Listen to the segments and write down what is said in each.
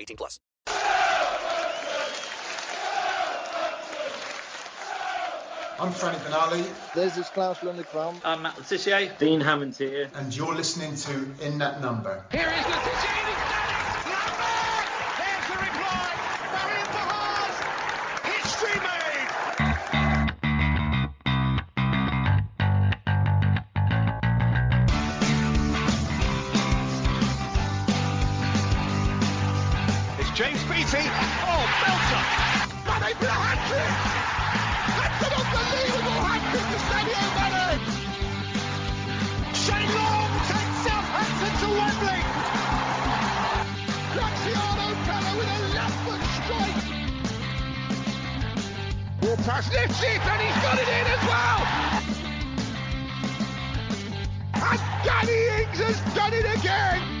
18 plus. I'm Franny Benali, This is Claus Lundekvam. I'm Matt Le Tissier. Dean Hammond here. and you're listening to In That Number. Here is the Titian, he's! Number! James Oh, belter! Mane for a hat-trick! That's an unbelievable hat-trick for Sadio Mane! Shane Long takes Southampton to Wembley! Graziano Pellè with a left foot strike! Ball pass lifts it and he's got it in as well! And Danny Ings has done it again!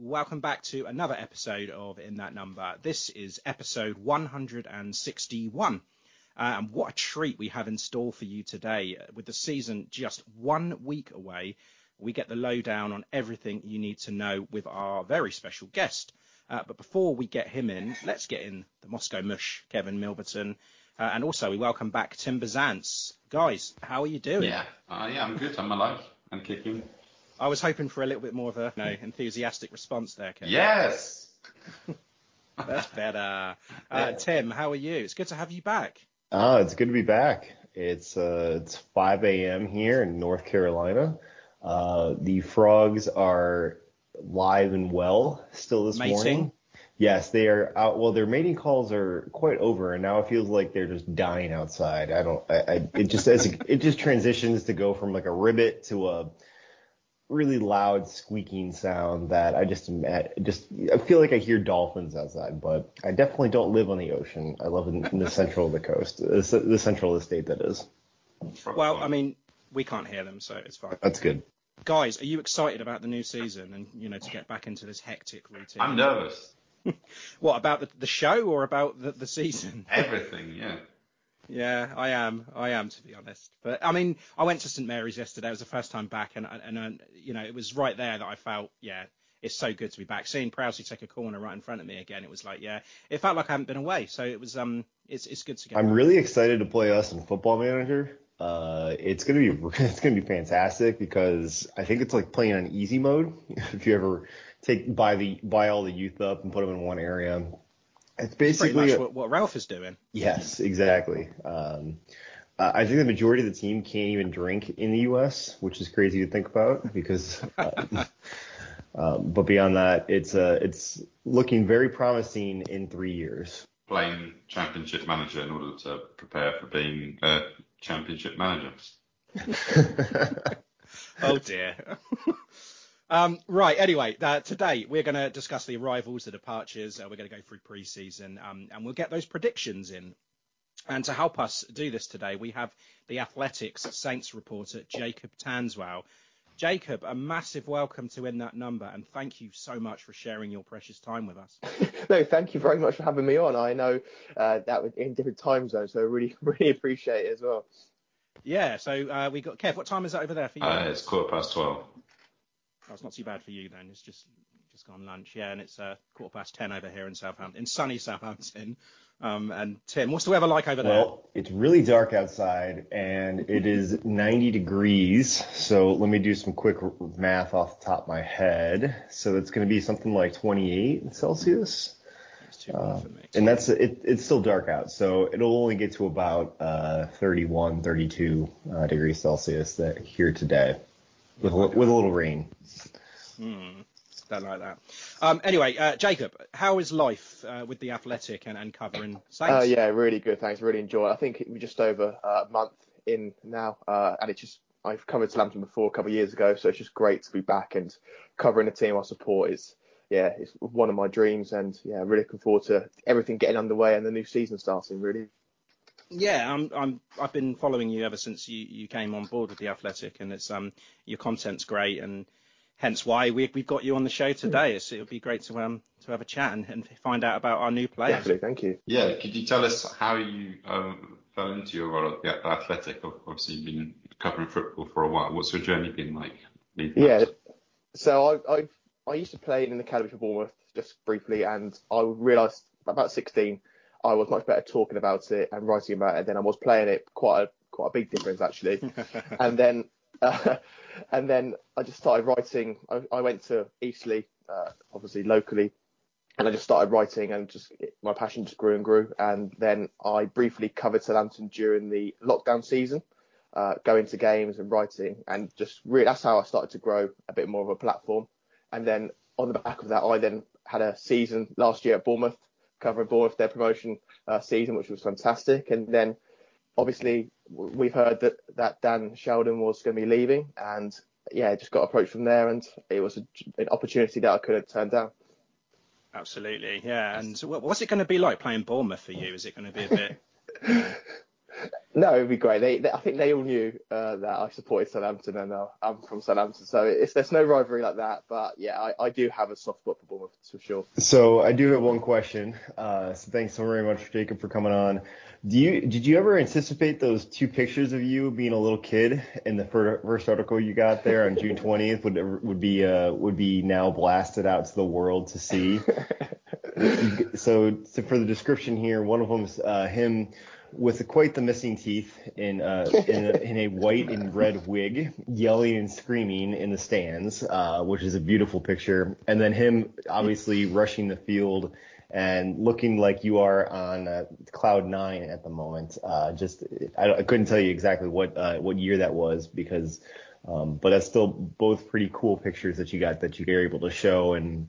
Welcome back to another episode of In That Number. This is episode 161. Uh, and what a treat we have in store for you today. With the season just one week away, we get the lowdown on everything you need to know with our very special guest. Uh, but before we get him in, let's get in the Moscow Mush, Kevin Milverton. Uh, and also, we welcome back Tim Bazance. Guys, how are you doing? Yeah, yeah, I'm good. I'm alive. I'm kicking. I was hoping for a little bit more of a you know, enthusiastic response there, Kevin. Yes. That's better. Uh, Tim, how are you? It's good to have you back. Oh, it's good to be back. It's uh, it's 5 a.m. here in North Carolina. Uh, the frogs are live and well still this Mating? morning. Yes, they are out. Well, their mating calls are quite over, and now it feels like they're just dying outside. I don't. I, I it just as it just transitions to go from like a ribbit to a really loud squeaking sound that I just ima- just I feel like I hear dolphins outside, but I definitely don't live on the ocean. I live in, in the central of the coast, the, the central of the state that is. Well, I mean, we can't hear them, so it's fine. That's good. Guys, are you excited about the new season and you know to get back into this hectic routine? I'm nervous. What about the, the show or about the, the season? Everything, yeah. Yeah, I am. I am to be honest. But I mean, I went to St Mary's yesterday. It was the first time back, and and, and you know, it was right there that I felt, yeah, it's so good to be back. Seeing Prowsey take a corner right in front of me again, it was like, yeah, it felt like I hadn't been away. So it was, um, it's it's good to get. I'm back. really excited to play us in Football Manager. Uh, it's gonna be it's gonna be fantastic because I think it's like playing on easy mode. if you ever take buy the buy all the youth up and put them in one area, It's Pretty basically much a- what, what Ralph is doing. Yes, exactly. Um, uh, I think the majority of the team can't even drink in the U.S., which is crazy to think about because. Uh, um, but beyond that, it's uh, it's looking very promising in three years. Playing championship manager in order to prepare for being a championship manager. Oh dear. um, right. Anyway, uh, today we're going to discuss the arrivals, the departures. Uh, we're going to go through pre-season, um, and we'll get those predictions in. And to help us do this today, we have the Athletics Saints reporter Jacob Tanswell. Jacob, a massive welcome to In That Number, and thank you so much for sharing your precious time with us. No, thank you very much for having me on. I know uh, that was in different time zones, so I really, really appreciate it as well. Yeah. So uh, we got Kev. What time is that over there for you? Uh, it's quarter past twelve. It's not too bad for you then. It's just just gone lunch. Yeah, and it's uh, quarter past ten over here in Southampton, in sunny Southampton. Um, and Tim, what's the weather like over there? Well, it's really dark outside and it is 90 degrees. So let me do some quick math off the top of my head. So it's going to be something like 28 Celsius. It's too warm for me. And that's it, it's still dark out, so it'll only get to about uh, 31, 32 uh, degrees Celsius that here today, with a, with a little rain. Hmm, don't like that. Um, anyway, uh, Jacob, how is life uh, with the Athletic and, and covering Saints? Uh, yeah, really good. Thanks. Really enjoy it. I think we're just over uh, a month in now, uh, and it's just I've covered Southampton before a couple of years ago, so it's just great to be back and covering a team I support is yeah, it's one of my dreams, and yeah, really looking forward to everything getting underway and the new season starting. Really. Yeah, I'm, I'm, I've been following you ever since you, you came on board with the Athletic, and it's um your content's great, and hence why we, we've got you on the show today. It's, it would be great to um to have a chat and, and find out about our new players. Definitely. Thank you. Yeah, could you tell us how you um, fell into your role at the Athletic? Obviously, you've been covering football for a while. What's your journey been like? Yeah. So I, I I used to play in the academy for Bournemouth just briefly, and I realised about 16 I was much better talking about it and writing about it than I was playing it. Quite a quite a big difference actually. and then uh, and then I just started writing. I, I went to Eastleigh, uh, obviously locally, and I just started writing, and just my passion just grew and grew. And then I briefly covered Southampton during the lockdown season, uh, going to games and writing, and just really that's how I started to grow a bit more of a platform. And then on the back of that, I then had a season last year at Bournemouth, covering Bournemouth their promotion uh, season, which was fantastic. And then obviously we've heard that that Dan Sheldon was going to be leaving, and yeah, just got approached from there, and it was a, an opportunity that I couldn't turn down. Absolutely, yeah. And what's it going to be like playing Bournemouth for you? Is it going to be a bit? No, it'd be great. They, they I think they all knew uh, that I supported Southampton, and uh, I'm from Southampton, so it's, there's no rivalry like that. But yeah, I, I do have a soft spot for Bournemouth for sure. So I do have one question. Uh, so thanks so very much, Jacob, for coming on. Do you did you ever anticipate those two pictures of you being a little kid in the fir- first article you got there on June 20th would would be uh, would be now blasted out to the world to see? so, so for the description here, one of them's uh, him with quite the missing teeth in uh, in, a, in a white and red wig, yelling and screaming in the stands, uh, which is a beautiful picture. And then him obviously rushing the field and looking like you are on uh, cloud nine at the moment. Uh, just I, I couldn't tell you exactly what uh, what year that was because. Um, but that's still both pretty cool pictures that you got that you're able to show and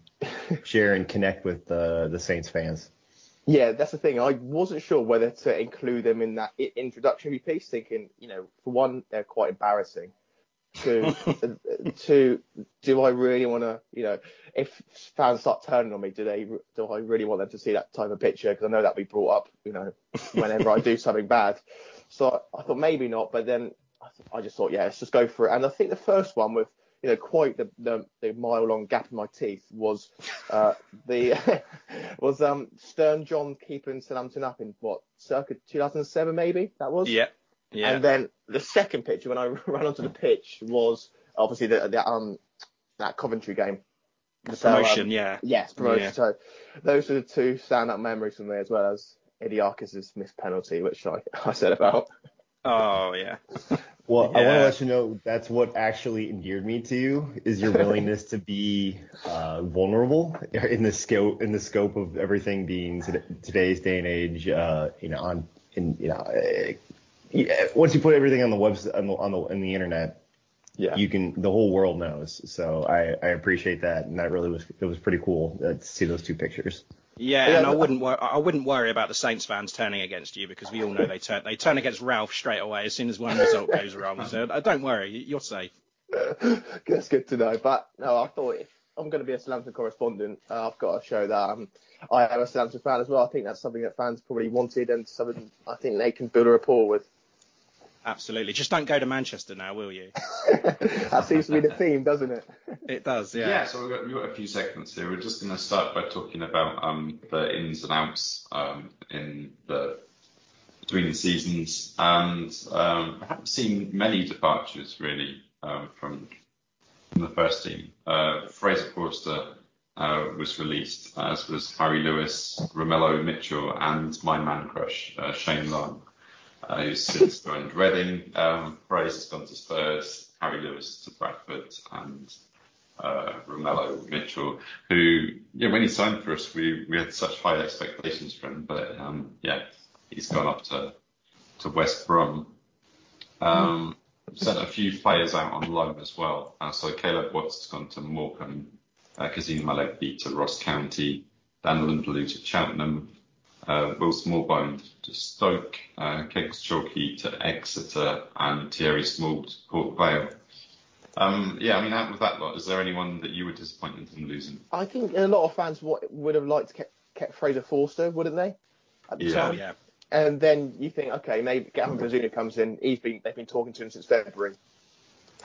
share and connect with the Saints fans. Yeah, that's the thing. I wasn't sure whether to include them in that introductory piece, thinking, you know, for one, they're quite embarrassing. Two, uh, two, do I really want to, you know, if fans start turning on me, do they, do I really want them to see that type of picture? Because I know that'll be brought up, you know, whenever I do something bad. So I thought maybe not, but then I th- I just thought, yeah, let's just go for it. And I think the first one with, you know, quite the, the, the mile long gap in my teeth was uh, the was um Stern John keeping Southampton up in what circa 2007 maybe that was. yeah, yeah. And then the second picture when I ran onto the pitch was obviously the, the um that Coventry game. the So, um, promotion, yeah. Yes, promotion. Yeah. So those are the two stand-up memories for me, as well as Idiakez' missed penalty, which I, I said about. Oh yeah. Well, I want to let you know that's what actually endeared me to you is your willingness to be uh, vulnerable in the scope in the scope of everything being today's day and age. Uh, you know, on in you know, uh, once you put everything on the website on the on the on the internet, Yeah. you can the whole world knows. So I I appreciate that, and that really was it was pretty cool uh, to see those two pictures. Yeah, Yeah, and I wouldn't wor- I wouldn't worry about the Saints fans turning against you because we all know they turn they turn against Ralph straight away as soon as one result goes wrong. So uh, don't worry, you- you're safe. That's good to know. But no, I thought if I'm going to be a Southampton correspondent, uh, I've got to show that um, I am a Southampton fan as well. I think that's something that fans probably wanted and something I think they can build a rapport with. Absolutely. Just don't go to Manchester now, will you? that seems to be the theme, doesn't it? It does, yeah. Yeah, so we've got, we've got a few segments here. We're just going to start by talking about um, the ins and outs um, in the between the seasons, and um, I haven't seen many departures really um, from, from the first team. Uh, Fraser Forster uh, was released, as was Harry Lewis, Romello Mitchell, and my man crush uh, Shane Long, who's since joined Reading. Um, Fraser's gone to Spurs, Harry Lewis to Bradford, and uh, Romello Mitchell, who, yeah, when he signed for us, we, we had such high expectations for him, but um, yeah, he's gone up to to West Brom. Um, sent a few players out on loan as well. Uh, so Caleb Watts has gone to Morecambe, uh, Kazeem Olaigbe to Ross County, Dan N'Lundulu to Cheltenham, uh, Will Smallbone to Stoke, uh, Kegs Chauke to Exeter, and Thierry Small to Port Vale. Um, yeah, I mean, out of that lot, is there anyone that you were disappointed in losing? I think a lot of fans would have liked to kept, kept Fraser Forster, wouldn't they? At the Yeah. time. Yeah. And then you think, okay, maybe Gavin Bazunu comes in. He's been they've been talking to him since February.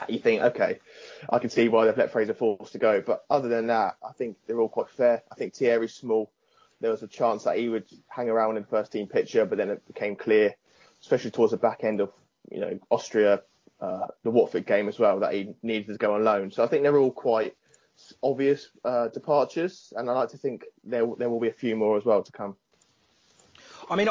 You think, okay, I can see why they've let Fraser Forster go. But other than that, I think they're all quite fair. I think Thierry Small, there was a chance that he would hang around in the first team picture, but then it became clear, especially towards the back end of you know Austria, uh, the Watford game as well, that he needed to go on loan. So I think they're all quite obvious uh, departures, and I like to think there there will be a few more as well to come. I mean,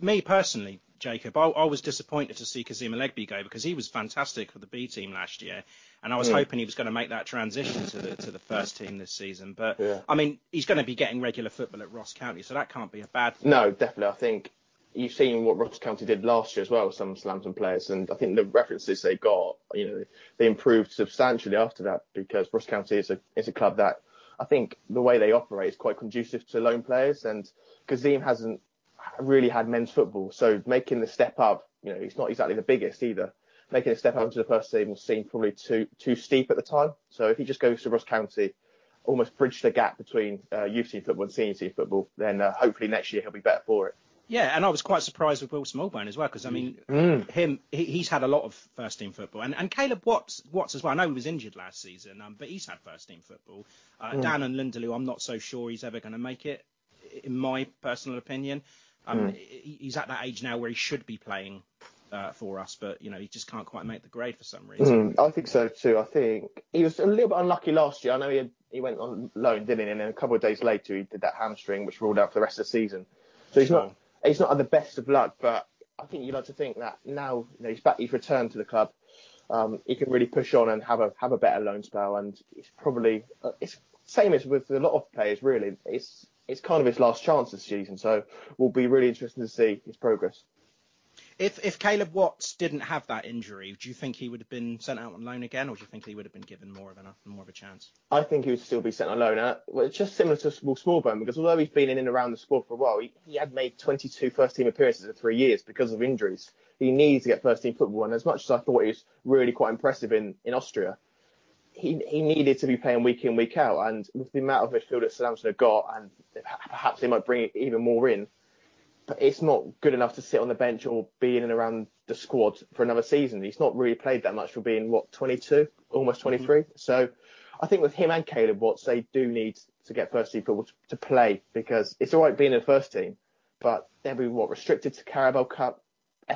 me personally, Jacob, I, I was disappointed to see Kazeem Olaigbe go because he was fantastic for the B team last year, and I was Mm. hoping he was going to make that transition to the to the first team this season. But Yeah. I mean, he's going to be getting regular football at Ross County, so that can't be a bad thing. No, definitely. I think you've seen what Ross County did last year as well with some Slamton players, and I think the references they got, you know, they improved substantially after that because Ross County is a is a club that I think the way they operate is quite conducive to loan players, and Kazeem hasn't really had men's football, so making the step up, you know, he's not exactly the biggest either. Making a step up into the first team seemed probably too too steep at the time. So if he just goes to Ross County, almost bridge the gap between uh, youth team football and senior team football, then uh, hopefully next year he'll be better for it. Yeah, and I was quite surprised with Will Smallbone as well because I mean, Mm. him he, he's had a lot of first team football, and, and Caleb Watts Watts as well. I know he was injured last season, um, but he's had first team football. Uh, Mm. Dan N'Lundulu, I'm not so sure he's ever going to make it, in my personal opinion. Um, Mm. he- He's at that age now where he should be playing uh, for us, but you know he just can't quite make the grade for some reason. Mm, I think so too. I think he was a little bit unlucky last year. I know he had, he went on loan, didn't he? And then a couple of days later he did that hamstring, which ruled out for the rest of the season. So he's not he's not had the best of luck, but I think you'd like to think that now you know, he's back, he's returned to the club. Um, he can really push on and have a have a better loan spell, and it's probably uh, it's same as with a lot of players. Really, it's it's kind of his last chance this season, so we'll be really interesting to see his progress. If if Caleb Watts didn't have that injury, do you think he would have been sent out on loan again, or do you think he would have been given more of a more of a chance? I think he would still be sent on loan. Uh, well, it's just similar to Small Smallbone because although he's been in and around the squad for a while, he, he had made 22 first team appearances in three years because of injuries. He needs to get first team football, and as much as I thought he was really quite impressive in, in Austria, he he needed to be playing week in week out. And with the amount of midfield that Southampton have got, and perhaps they might bring even more in, it's not good enough to sit on the bench or be in and around the squad for another season. He's not really played that much for being what 22, almost 23. So I think with him and Caleb Watts, they do need to get first team football to, to play because it's all right being in the first team, but they'll be what restricted to Carabao Cup,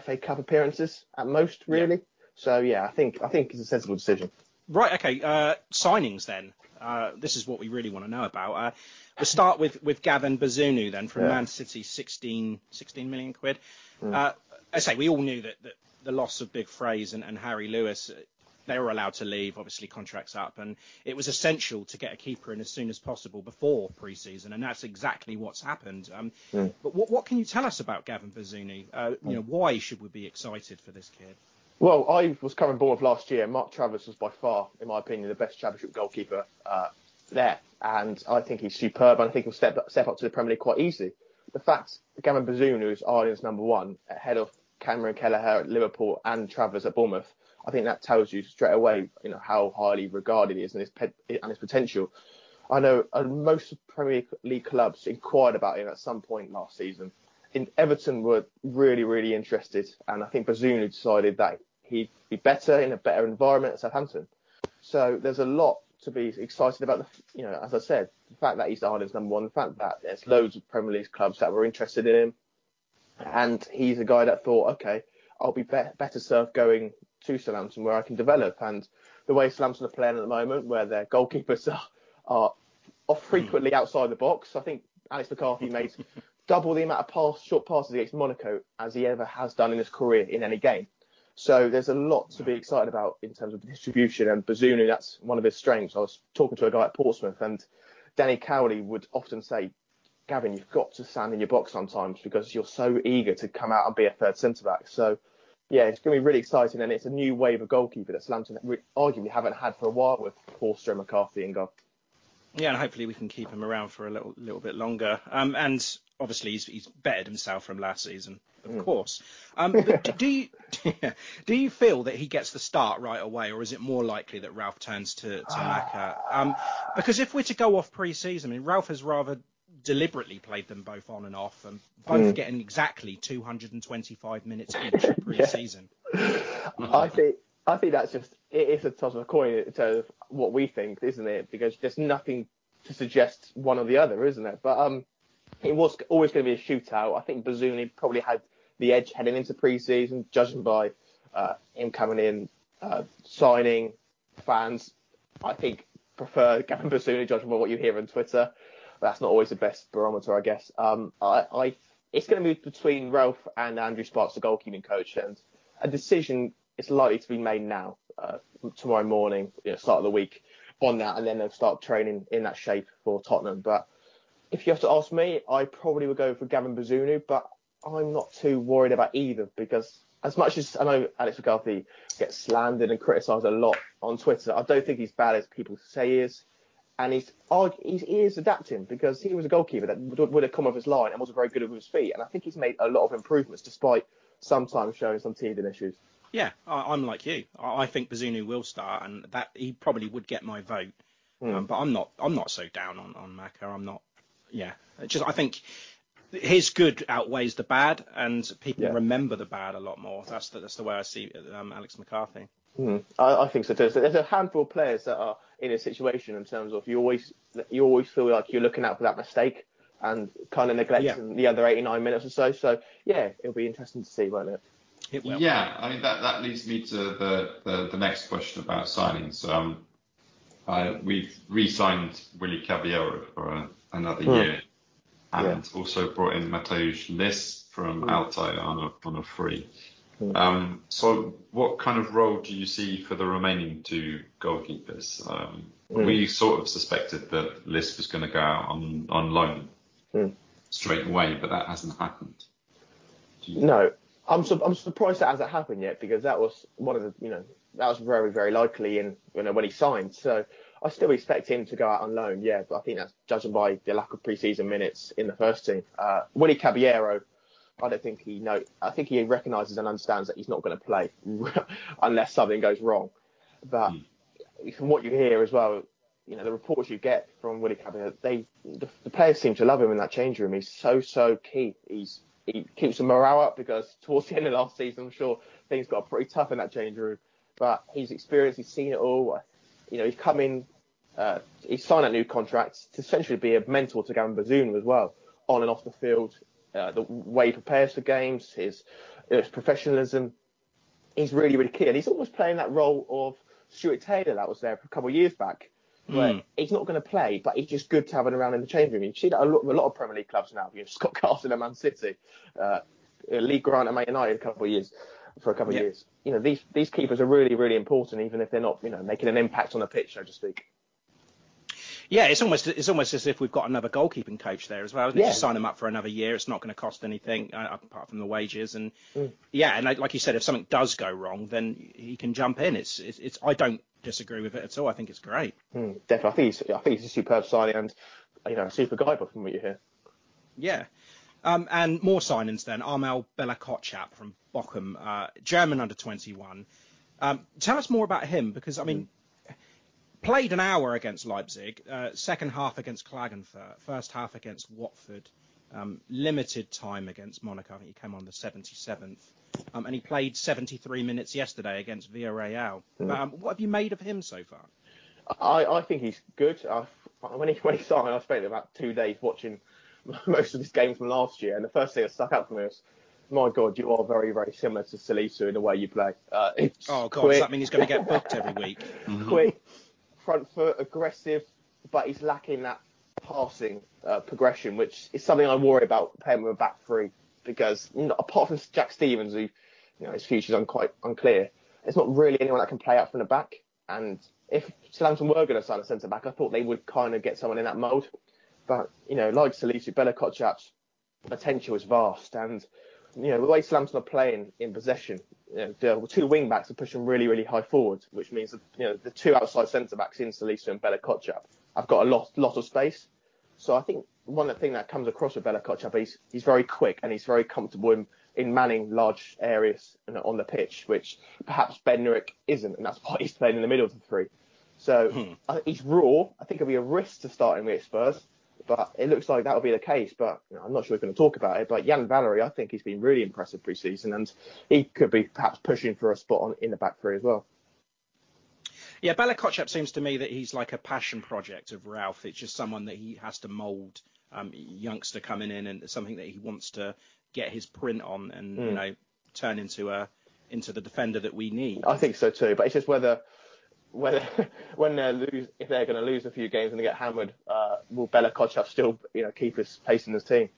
FA Cup appearances at most, really. So yeah, I think I think it's a sensible decision. Right, okay. Uh, signings then. Uh, this is what we really want to know about. Uh, we'll start with, with Gavin Bazunu then from Yeah. Man City, 16, 16 million quid. Mm. Uh, I say we all knew that, that the loss of Big Fraser and, and Harry Lewis, they were allowed to leave, obviously contracts up, and it was essential to get a keeper in as soon as possible before pre-season, and that's exactly what's happened. Um, Mm. But what, what can you tell us about Gavin Bazunu? Uh, you know, why should we be excited for this kid? Well, I was covering Bournemouth last year. Mark Travers was by far, in my opinion, the best championship goalkeeper uh, there, and I think he's superb. And I think he'll step up, step up to the Premier League quite easily. The fact Gavin Bazunu is Ireland's number one ahead of Caoimhín Kelleher at Liverpool and Travers at Bournemouth, I think that tells you straight away, you know, how highly regarded he is and his pe- and his potential. I know uh, most Premier League clubs inquired about him at some point last season. In Everton were really, really interested, and I think Bazunu decided that he'd be better in a better environment at Southampton. So there's a lot to be excited about. The, you know, as I said, the fact that he's Ireland's number one, the fact that there's loads of Premier League clubs that were interested in him, and he's a guy that thought, okay, I'll be, be- better served going to Southampton where I can develop. And the way Southampton are playing at the moment, where their goalkeepers are, are, are frequently hmm. outside the box, I think Alex McCarthy made double the amount of pass, short passes against Monaco as he ever has done in his career in any game. So there's a lot to be excited about in terms of distribution and Bazunu. That's one of his strengths. I was talking to a guy at Portsmouth and Danny Cowley would often say, Gavin, you've got to stand in your box sometimes because you're so eager to come out and be a third centre back. So yeah, it's going to be really exciting and it's a new wave of goalkeeper that Southampton arguably haven't had for a while with Forster, McCarthy and goal. Yeah, and hopefully we can keep him around for a little little bit longer. Um, and obviously he's, he's bettered himself from last season, of course. Um, but do, do you do you feel that he gets the start right away, or is it more likely that Ralph turns to to Maka? Um, because if we're to go off pre-season, I mean, Ralph has rather deliberately played them both on and off, and both Mm. getting exactly 225 minutes each pre-season. I think I think that's just it is a toss of a coin in terms of what we think, isn't it? Because there's nothing to suggest one or the other, isn't it? But um, it was always going to be a shootout. I think Bazunu probably had the edge heading into pre-season, judging by uh, him coming in, uh, signing fans. I think prefer Gavin Bazunu, judging by what you hear on Twitter. That's not always the best barometer, I guess. Um, I, I it's going to be between Ralph and Andrew Sparkes, the goalkeeping coach, and a decision is likely to be made now, uh, tomorrow morning, you know, start of the week, on that, and then they'll start training in that shape for Tottenham. But if you have to ask me, I probably would go for Gavin Bazunu, but I'm not too worried about either because as much as I know Alex McCarthy gets slandered and criticised a lot on Twitter, I don't think he's bad as people say he is. And he's, he's he is adapting because he was a goalkeeper that would, have come off his line and wasn't very good with his feet. And I think he's made a lot of improvements despite sometimes showing some teething issues. Yeah, I, I'm like you. I, think Bazunu will start, and that he probably would get my vote. Hmm. Um, but I'm not. I'm not so down on on Maka. I'm not. Yeah, just I think his good outweighs the bad, and people Yeah. remember the bad a lot more. That's the, that's the way I see um, Alex McCarthy. Mm, I, I think so too. So there's a handful of players that are in a situation in terms of you always you always feel like you're looking out for that mistake and kind of neglecting the other 89 minutes or so. So yeah, it'll be interesting to see, won't it? It will. Yeah, I mean that that leads me to the the, the next question about signings. Um, I, we've re-signed Willie Caballero for a, another Hmm. year, and also brought in Mateusz Lis from Hmm. Altay on a on a free. Hmm. Um, so, what kind of role do you see for the remaining two goalkeepers? Um, Hmm. We sort of suspected that Lis was going to go out on on loan Hmm. straight away, but that hasn't happened. No, I'm su- I'm surprised that hasn't happened yet because that was one of the you know that was very very likely in you know when he signed. So I still expect him to go out on loan, yeah. But I think that's judging by the lack of preseason minutes in the first team. Uh, Willie Caballero, I don't think he know. I think he recognises and understands that he's not going to play unless something goes wrong. But from what you hear as well, you know the reports you get from Willie Caballero, they the, the players seem to love him in that change room. He's so so key. He's he keeps the morale up because towards the end of last season, I'm sure things got pretty tough in that change room. But he's experienced, he's seen it all. You know, he's come in, uh, he's signed a new contract to essentially be a mentor to Gavin Bazunu as well, on and off the field. Uh, the way he prepares for games, his, his professionalism, he's really, really key. And he's almost playing that role of Stuart Taylor that was there a couple of years back, where Mm. he's not going to play, but he's just good to have him around in the change room. You see that a lot, a lot of Premier League clubs now. You know, Scott Carson at Man City, uh, Lee Grant at Man United a couple of years. for a couple of years. You know, these these keepers are really really important, even if they're not you know making an impact on the pitch, so to speak. Yeah, it's almost it's almost as if we've got another goalkeeping coach there as well. Isn't it? Yeah. Just sign him up for another year. It's not going to cost anything uh, apart from the wages. And Mm. yeah, and like, like you said, if something does go wrong, then he can jump in. It's, it's it's I don't disagree with it at all. I think it's great. Mm, definitely, I think he's I think he's a superb signing and you know a super guy, but from what you hear. Yeah. Um, and more signings then. Armel Bella-Kotchap from Bochum, uh, German under 21. Um, tell us more about him because, I mean, played an hour against Leipzig, uh, second half against Klagenfurt, first half against Watford, um, limited time against Monaco. I think he came on the 77th. Um, and he played 73 minutes yesterday against Villarreal. Mm. Um, what have you made of him so far? I, I think he's good. I, when he when he signed, I spent about two days watching most of his games from last year, and the first thing that stuck out for me was, my God, you are very very similar to Salisu in the way you play. Uh, it's Oh, God, quick, does that mean he's going to get booked every week? quick, front foot, aggressive, but he's lacking that passing uh, progression, which is something I worry about playing with a back three because you know, apart from Jack Stephens, who you know his future's unquite unclear, there's not really anyone that can play out from the back. And if Southampton were going to sign a centre back, I thought they would kind of get someone in that mould. But you know, like Salisu, Bella Kotchap's potential is vast, and you know the way Southampton are playing in possession, you know, the two wing backs are pushing really, really high forward, which means that you know the two outside centre backs in Salisu and Bella Kotchap have got a lot, lot of space. So I think one of the things that comes across with Bella Kotchap, he's he's very quick and he's very comfortable in, in manning large areas you know, on the pitch, which perhaps Ben isn't, and that's why he's playing in the middle of the three. So hmm. I think he's raw. I think it'll be a risk to start him with Spurs, but it looks like that will be the case. But you know, I'm not sure we're going to talk about it. But Yan Valery, I think he's been really impressive pre-season, and he could be perhaps pushing for a spot on in the back three as well. Yeah, Bella Kotchap seems to me that he's like a passion project of Ralph. It's just someone that he has to mould, um, youngster coming in, and something that he wants to get his print on, and you Mm. know, turn into a into the defender that we need. I think so too. But it's just whether whether when they lose, if they're going to lose a few games and they get hammered, uh, will Bella Kotchap still you know keep his place in the team?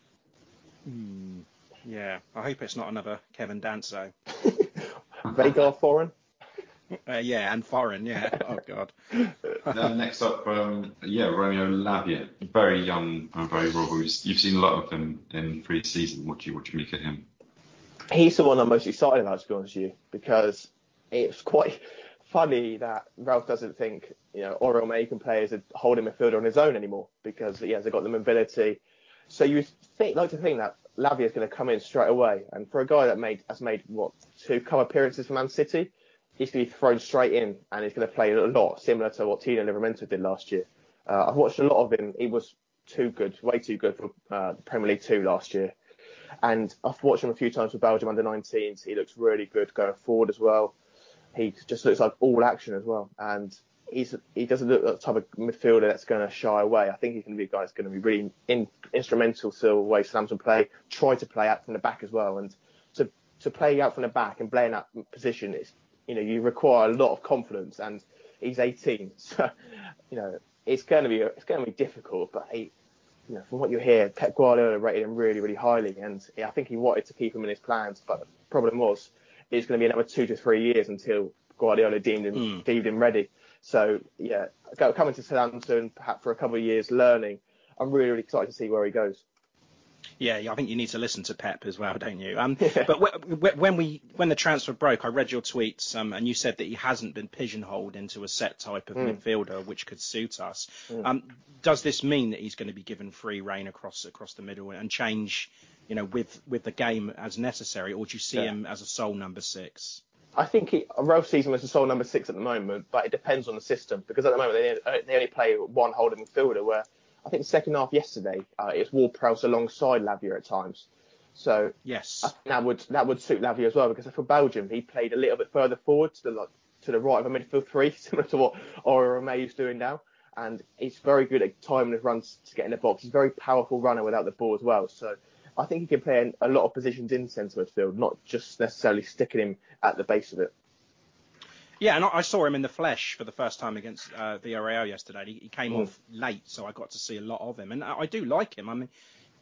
Hmm. Yeah, I hope it's not another Kevin Danso. Vega foreign. Uh, yeah, and foreign. Yeah. Oh God. Uh, next up, um, yeah, Romeo Lavia, very young and very raw. You've you've seen a lot of him in pre-season. What do you what do you make of him? He's the one I'm most excited about, to be honest with you, because it's quite funny that Ralph doesn't think, you know, Oriel May can play as a holding midfielder on his own anymore because he hasn't got the mobility. So you think, like to think that Lavia is going to come in straight away, and for a guy that made has made what two cup appearances for Man City, he's going to be thrown straight in and he's going to play a lot, similar to what Tino Livramento did last year. Uh, I've watched a lot of him. He was too good, way too good for uh, Premier League two last year. And I've watched him a few times with Belgium under 19s. He looks really good going forward as well. He just looks like all action as well. And he's he doesn't look like the type of midfielder that's going to shy away. I think he's going to be a guy that's going to be really in, instrumental to the way Southampton play, try to play out from the back as well. And to to play out from the back and play in that position is, you know, you require a lot of confidence. And he's 18, so you know it's going to be it's going to be difficult. But he, you know, from what you hear, Pep Guardiola rated him really, really highly, and I think he wanted to keep him in his plans. But the problem was, it's going to be another two to three years until Guardiola deemed him deemed him ready. So yeah, coming to Southampton, perhaps for a couple of years learning, I'm really, really excited to see where he goes. Yeah, I think you need to listen to Pep as well, don't you? Um, but w- w- when we when the transfer broke, I read your tweets, um, and you said that he hasn't been pigeonholed into a set type of Mm. midfielder which could suit us. Mm. Um, does this mean that he's going to be given free reign across across the middle and change, you know, with with the game as necessary, or do you see Yeah. him as a sole number six? I think he, Ralph sees him as a sole number six at the moment, but it depends on the system because at the moment they, they only play one holding midfielder. Where I think the second half yesterday uh, it was Ward-Prowse alongside Lavia at times. So Yes. That would that would suit Lavia as well because for Belgium he played a little bit further forward to the like, to the right of a midfield three, similar to what Aura May is doing now. And he's very good at timing his runs to get in the box. He's a very powerful runner without the ball as well. So I think he can play in a lot of positions in centre midfield, not just necessarily sticking him at the base of it. Yeah, and I saw him in the flesh for the first time against uh, Villarreal yesterday. He, he came Mm. off late, so I got to see a lot of him, and I, I do like him. I mean,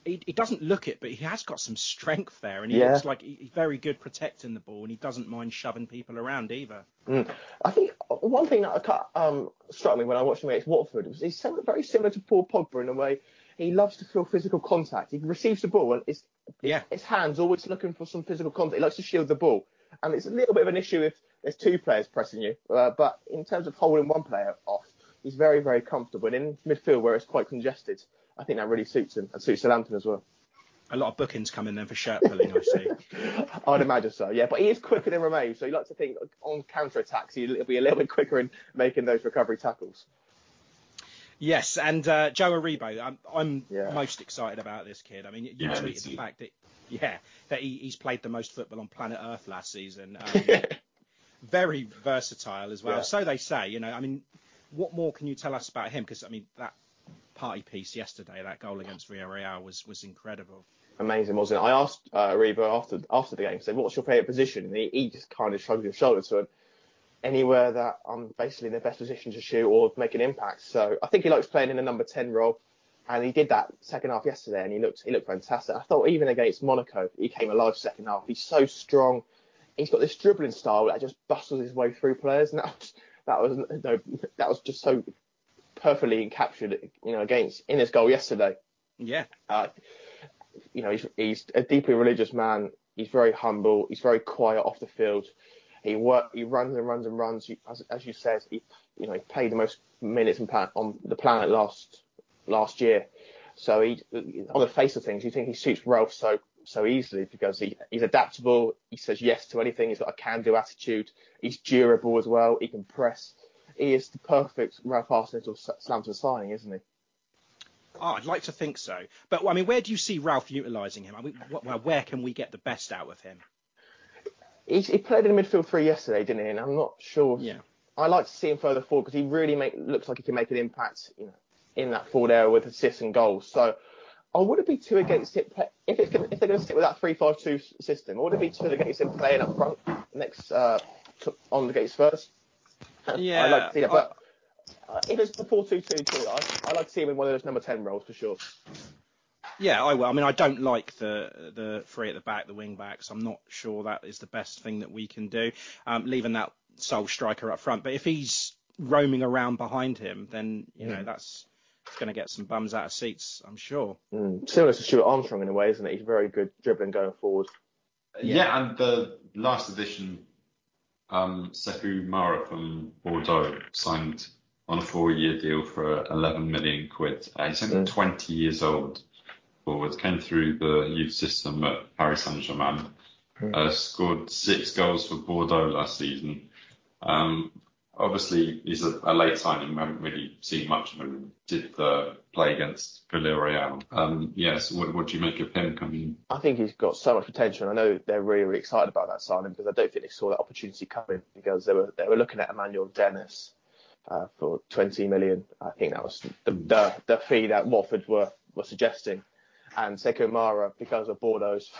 he, he doesn't look it, but he has got some strength there, and he Yeah. looks like he- he's very good protecting the ball, and he doesn't mind shoving people around either. Mm. I think one thing that um, struck me when I watched him against Watford was he's very similar to Paul Pogba in a way. He loves to feel physical contact. He receives the ball and his, Yeah. his hands always looking for some physical contact. He likes to shield the ball. And it's a little bit of an issue if there's two players pressing you. Uh, but in terms of holding one player off, he's very, very comfortable. And in midfield where it's quite congested, I think that really suits him and suits Southampton as well. A lot of bookings come in then for shirt pulling, I see. I'd imagine so, yeah. But he is quicker than Romeu, so you like to think on counter attacks he'll be a little bit quicker in making those recovery tackles. Yes, and uh, Joe Aribo, I'm, I'm Yeah. most excited about this kid. I mean, you Yeah, tweeted the too. fact that, yeah, that he, he's played the most football on planet Earth last season. Um, very versatile as well. Yeah. So they say. You know, I mean, what more can you tell us about him? Because I mean, that party piece yesterday, that goal against Villarreal was was incredible. Amazing, wasn't it? I asked uh, Aribo after after the game, said, "What's your favourite position?" And he, he just kind of shrugged his shoulders to him. Anywhere that I'm basically in the best position to shoot or make an impact. So I think he likes playing in the number ten role, and he did that second half yesterday, and he looked he looked fantastic. I thought even against Monaco, he came alive second half. He's so strong. He's got this dribbling style that just bustles his way through players, and that was that was no, that was just so perfectly captured, you know, against in his goal yesterday. Yeah, Uh, you know, he's, he's a deeply religious man. He's very humble. He's very quiet off the field. He work, he runs and runs and runs. As, as you said, he, you know, he played the most minutes on the planet last last year. So he, on the face of things, you think he suits Ralph so so easily because he, he's adaptable. He says yes to anything. He's got a can-do attitude. He's durable as well. He can press. He is the perfect Ralph Hasenhüttl Southampton signing, isn't he? oh, I'd like to think so. But I mean, where do you see Ralph utilising him? I mean, wh- where can we get the best out of him? He, he played in the midfield three yesterday, didn't he? And I'm not sure. Yeah. I like to see him further forward because he really make, looks like he can make an impact, you know, in that forward area with assists and goals. So I wouldn't be too against it if it's gonna, if they're going to stick with that three-five-two system. I wouldn't be too against him playing up front next uh, to, on the gates first. Yeah, I like to see that, but. Uh, if it's the 4-2-2-2, I, I like to see him in one of those number 10 roles for sure. Yeah, I will. I mean, I don't like the the three at the back, the wing backs. I'm not sure that is the best thing that we can do, um, leaving that sole striker up front. But if he's roaming around behind him, then you know that's it's going to get some bums out of seats. I'm sure. Mm. Similar to Stuart Armstrong in a way, isn't it? He's very good dribbling going forward. Yeah, and the last edition, um, Sekou Mara from Bordeaux signed on a four-year deal for 11 million quid. Uh, he's only Mm. 20 years old. Forward came through the youth system at Paris Saint-Germain. Uh, scored six goals for Bordeaux last season. Um, obviously, he's a, a late signing. We haven't really seen much of him. Did the play against Villarreal. Um, yes, what, what do you make of him coming? I think he's got so much potential. I know they're really, really excited about that signing because I don't think they saw that opportunity coming because they were they were looking at Emmanuel Dennis uh, for 20 million. I think that was the, the the fee that Watford were were suggesting. And Sekou Mara, because of Bordeaux's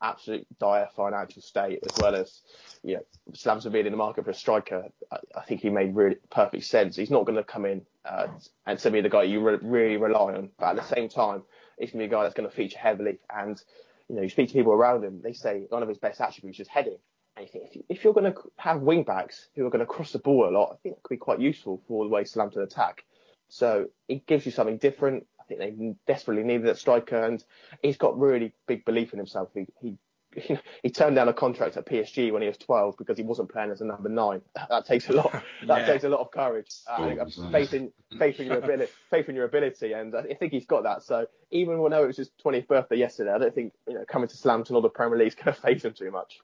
absolute dire financial state, as well as you know Slams being in the market for a striker, I, I think he made really perfect sense. He's not going to come in uh, and to be the guy you re- really rely on, but at the same time, he's going to be a guy that's going to feature heavily. And you know, you speak to people around him, they say one of his best attributes is heading. And you think if, you, you're going to have wing backs who are going to cross the ball a lot, I think that could be quite useful for the way Southampton attack. So it gives you something different. I think they desperately needed that striker, and he's got really big belief in himself. He, he you know, he turned down a contract at PSG when he was 12 because he wasn't playing as a number nine. That takes a lot. That Yeah. takes a lot of courage, uh, Balls, faith in faith in your ability, faith in your ability, and I think he's got that. So even though it was his 20th birthday yesterday, I don't think you know coming to Slamton or the Premier League is going to phase him too much.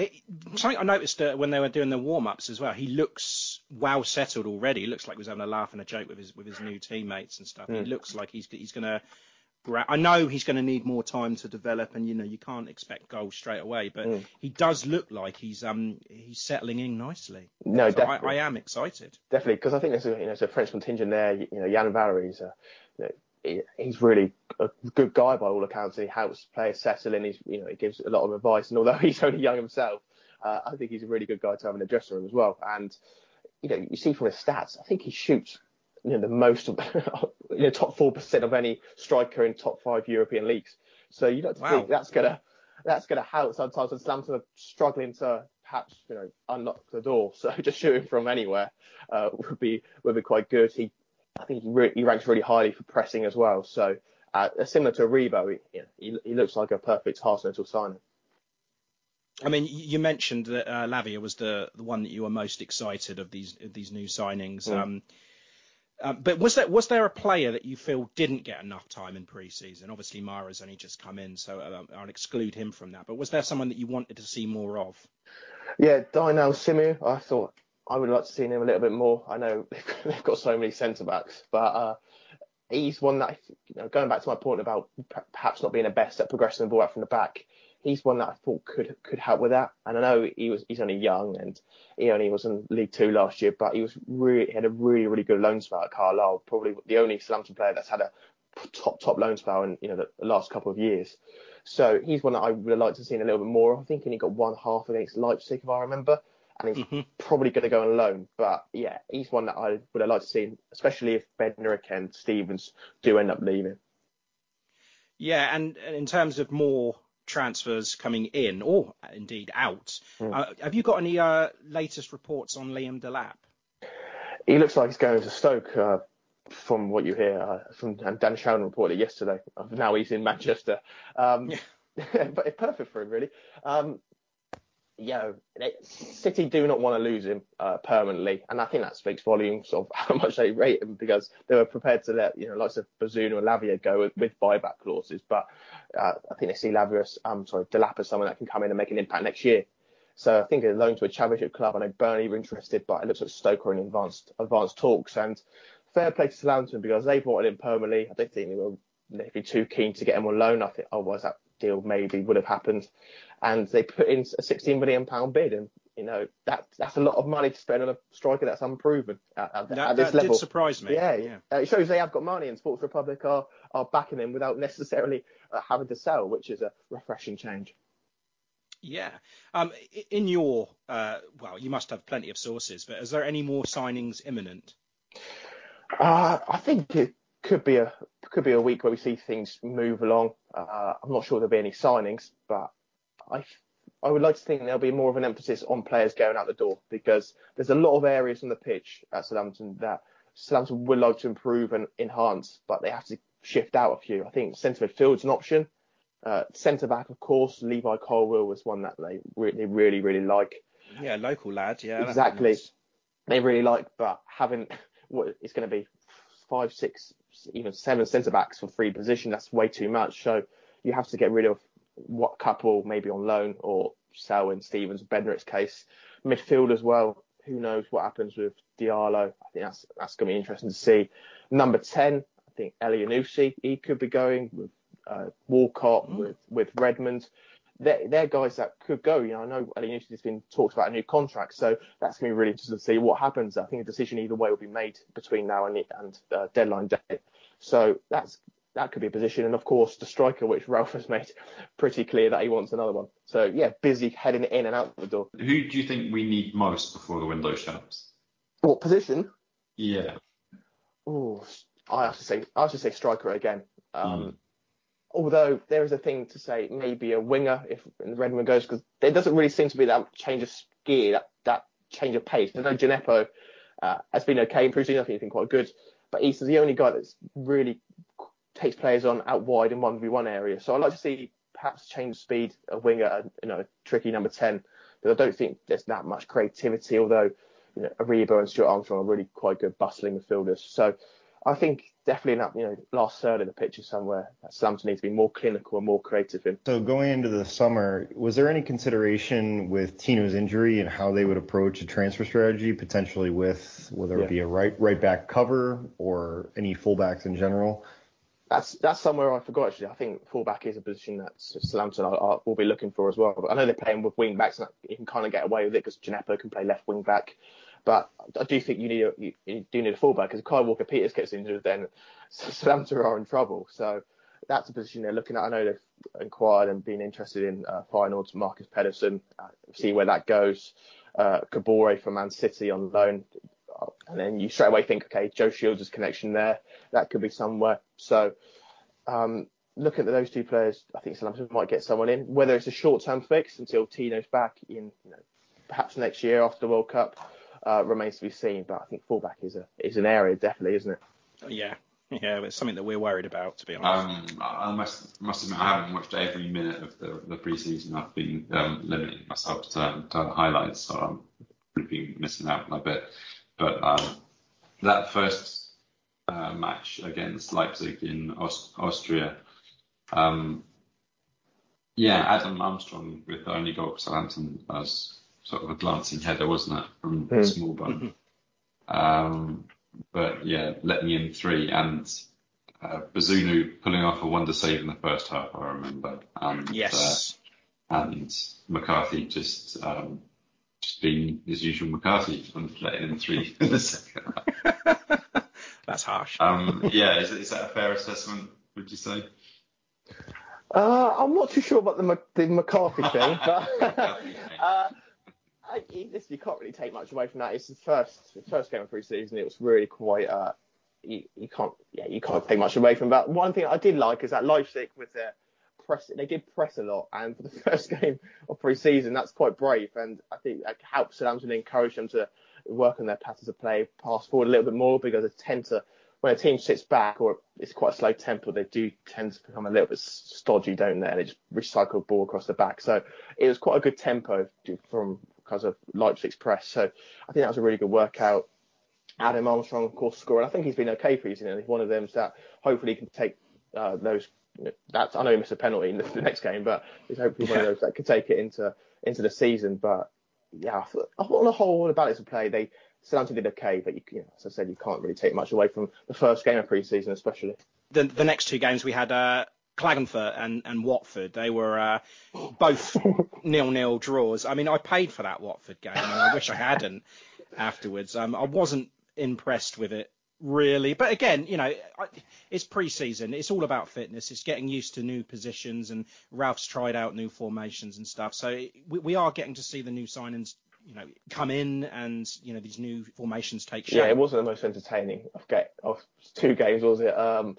It, something I noticed uh, when they were doing the warm ups as well. He looks well settled already. He looks like he was having a laugh and a joke with his with his new teammates and stuff. He Mm. looks like he's he's going to. I know he's going to need more time to develop, and you know you can't expect goals straight away. But Mm. he does look like he's um he's settling in nicely. No, So definitely. I, I am excited. Definitely, because I think there's a, you know, there's a French contingent there. You know, Yan Valery's a, you know, he's really a good guy by all accounts. He helps players settle in. He's, you know, he gives a lot of advice. And although he's only young himself, uh, I think he's a really good guy to have in the dressing room as well. And you know, you see from his stats, I think he shoots you know, the most of you know, top four percent of any striker in top five European leagues. So you don't Wow. think that's gonna that's gonna help sometimes when Southampton are struggling to perhaps you know unlock the door. So just shooting from anywhere uh, would be would be quite good. He I think he, re- he ranks really highly for pressing as well. So uh, similar to Rebo, he, you know, he, he looks like a perfect Hasenhüttl signing. I mean, you mentioned that uh, Lavia was the the one that you were most excited of these of these new signings. Mm. Um, um, but was there was there a player that you feel didn't get enough time in pre-season? Obviously, Mara's only just come in, so um, I'll exclude him from that. But was there someone that you wanted to see more of? Yeah, Dynel Simeu, I thought I would like to see him a little bit more. I know they've got so many centre backs, but uh, he's one that, you know, going back to my point about perhaps not being the best at progressing the ball out from the back, he's one that I thought could could help with that. And I know he was he's only young and he only was in League Two last year, but he was really he had a really really good loan spell at Carlisle, probably the only Southampton player that's had a top top loan spell in you know the, last couple of years. So he's one that I would liked to see a little bit more. I think he got one half against Leipzig, if I remember, and he's probably going to go on loan. But yeah, he's one that I would have liked to see, especially if Bednarek and Stephens do end up leaving. Yeah, and, and in terms of more transfers coming in or indeed out, Mm. uh, have you got any uh, latest reports on Liam Delap? He looks like he's going to Stoke. Uh, from what you hear, uh, from and Dan Sheldon reported yesterday. Now he's in Manchester. Um, but it's perfect for him, really. Um, yeah, they, City do not want to lose him uh, permanently, and I think that speaks volumes of how much they rate him because they were prepared to let you know lots of Bazunu and Lavia go with, with buyback clauses. But uh, I think they see Lavia, um, sorry, Delap as someone that can come in and make an impact next year. So I think a loan to a championship club. I know Burnley were interested, but it looks like Stoke are in advanced advanced talks. And fair play to Southampton because they bought him permanently. I don't think they were maybe too keen to get him on loan. I think otherwise that deal maybe would have happened. And they put in a 16 million pound bid, and you know that that's a lot of money to spend on a striker that's unproven at, at, That, at this that level. did surprise me. Yeah, yeah. Uh, it shows they have got money, and Sports Republic are are backing him without necessarily uh, having to sell, which is a refreshing change. Yeah. Um, in your, uh, well, you must have plenty of sources, but is there any more signings imminent? Uh, I think it could be a could be a week where we see things move along. Uh, I'm not sure there'll be any signings, but I I would like to think there'll be more of an emphasis on players going out the door because there's a lot of areas on the pitch at Southampton that Southampton would like to improve and enhance, but they have to shift out a few. I think centre midfield's an option. Uh, centre back, of course, Levi Colwill was one that they really, really, really like. Yeah, local lad. Yeah, exactly. nice. They really like, but having what it's going to be five, six, even seven centre backs for free position, that's way too much. So you have to get rid of what couple maybe on loan or sell in Stephens, Bednarek's case. Midfield as well. Who knows what happens with Diallo? I think that's that's going to be interesting to see. Number ten, I think Elyounoussi, he could be going with uh, Walcott, with with Redmond. They're, they're guys that could go. You know, I know Elyounoussi has been talked about a new contract, so that's going to be really interesting to see what happens. I think a decision either way will be made between now and the, and uh, deadline day. So that's that could be a position, and of course the striker, which Ralph has made pretty clear that he wants another one. So yeah, busy heading in and out the door. Who do you think we need most before the window shuts? What position? Yeah. Oh, I have to say, I have to say striker again. Um, Although there is a thing to say, maybe a winger if Redmond goes, because there doesn't really seem to be that change of gear, that, that change of pace. I know Djenepo uh, has been okay in pre-season, I think he's been quite good, but he's the only guy that's really takes players on out wide in 1v1 area. So I'd like to see perhaps change of speed, a winger, a, you know, a tricky number 10, because I don't think there's that much creativity, although you know, Aribo and Stuart Armstrong are really quite good bustling midfielders. So I think definitely in that you know last third of the pitch is somewhere that Southampton needs to be more clinical and more creative in. So going into the summer, was there any consideration with Tino's injury and how they would approach a transfer strategy, potentially with whether Yeah. it be a right right back cover or any fullbacks in general? That's that's somewhere I forgot actually. I think fullback is a position that Southampton are, are, will be looking for as well. But I know they're playing with wing backs and you can kind of get away with it because Djenepo can play left wing back. But I do think you need a you, you do need a fullback because if Kyle Walker Peters gets injured, then Southampton are in trouble. So that's a position they're looking at. I know they've inquired and been interested in uh, Feyenoord's Marcus Pedersen. Uh, see where that goes. Uh, Kabore from Man City on loan. and then you straight away think, okay, Joe Shields' connection there, that could be somewhere. So um, looking at those two players, I think Southampton might get someone in. Whether it's a short-term fix until Tino's back in, you know, perhaps next year after the World Cup, uh, remains to be seen. But I think fullback is a is an area definitely, isn't it? Yeah, yeah, it's something that we're worried about, to be honest. Um, I must must admit I haven't watched every minute of the, the preseason. I've been um, limiting myself to, to highlights, so I'm been missing out a bit. But um, that first uh, match against Leipzig in Aust- Austria, um, yeah, Adam Armstrong with the only goal for Southampton was sort of a glancing header, wasn't it, from Mm. Smallbone. Um, but yeah, let me in three and uh, Bazunu pulling off a wonder save in the first half, I remember. And, Yes. Uh, and McCarthy just um, just being his usual McCarthy and letting in three in the second half. That's harsh. Um, yeah, is, is that a fair assessment? Would you say? Uh, I'm not too sure about the, the McCarthy thing, but uh, I, you can't really take much away from that. It's the first first game of pre-season. It was really quite. Uh, you, you can't yeah you can't take much away from that. One thing I did like is that Leipzig with their press they did press a lot, and for the first game of pre-season, that's quite brave, and I think that helps Southampton encourage them to work on their patterns of play, pass forward a little bit more because they tend to when a team sits back or it's quite a slow tempo, they do tend to become a little bit stodgy, don't they? And they just recycle ball across the back. So it was quite a good tempo from because of Leipzig's press. So I think that was a really good workout. Adam Armstrong, of course, scored. I think he's been okay for you. know, he's one of them that hopefully can take uh, those. That's I know he missed a penalty in the, the next game, but he's hopefully one of those that could take it into into the season. But yeah, I thought, on the whole, the balance of play, they Southampton did okay, but you, you know, as I said, you can't really take much away from the first game of pre-season, especially. The, the next two games we had uh, Klagenfurt and, and Watford. They were uh, both nil-nil draws. I mean, I paid for that Watford game, and I wish I hadn't afterwards. Um, I wasn't impressed with it really, but again, you know, it's pre-season. It's all about fitness. It's getting used to new positions, and Ralph's tried out new formations and stuff. So we, we are getting to see the new signings you know, come in and you know these new formations take shape. Yeah, it wasn't the most entertaining of of two games, was it? Um,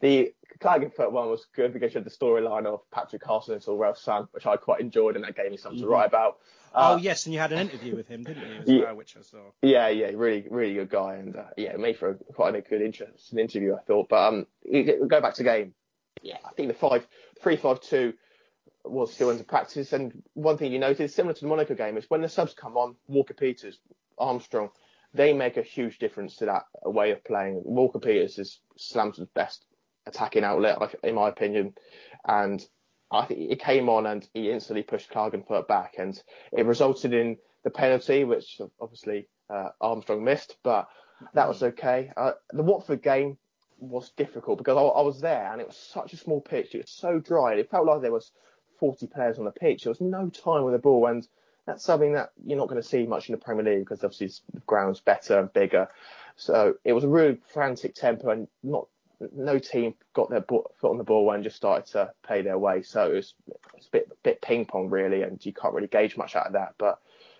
the Klagenfurt one was good because you had the storyline of Patrick Carson and Ralph's son, which I quite enjoyed, and that gave me something Mhm. to write about. oh Uh, yes, and you had an interview with him, didn't you? As Yeah. well, which I saw. Yeah, yeah, really, really good guy, and uh, yeah, made for a, quite a good, interesting interview, I thought. But um, go back to game. Yeah, I think the five, three, five, two was still into practice. And one thing you notice, similar to the Monaco game, is when the subs come on, Walker Peters, Armstrong, they make a huge difference to that way of playing. Walker Peters is Slam's best attacking outlet, in my opinion, and I think he came on and he instantly pushed Klagenfurt back, and it resulted in the penalty, which obviously uh, Armstrong missed, but that was okay. Uh, the Watford game was difficult because I, I was there and it was such a small pitch. It was so dry. It felt like there was 40 players on the pitch. There was no time with the ball, and that's something that you're not going to see much in the Premier League because obviously the ground's better and bigger. So it was a really frantic tempo, and not no team got their foot on the ball and just started to play their way. So it was, it was a bit bit ping pong really, and you can't really gauge much out of that. But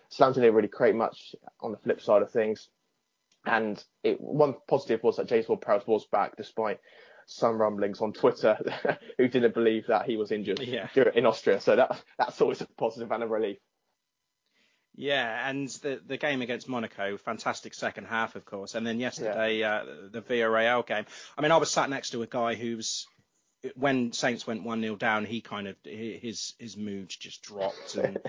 Southampton didn't really create much on the flip side of things. And it, one positive was that James Ward-Prowse was back despite some rumblings on Twitter who didn't believe that he was injured Yeah. in Austria. So that that's always a positive and a relief. Yeah, and the the game against Monaco, fantastic second half, of course, and then yesterday uh, the Villarreal game. I mean, I was sat next to a guy who's when Saints went one 0 down, he kind of his his mood just dropped and.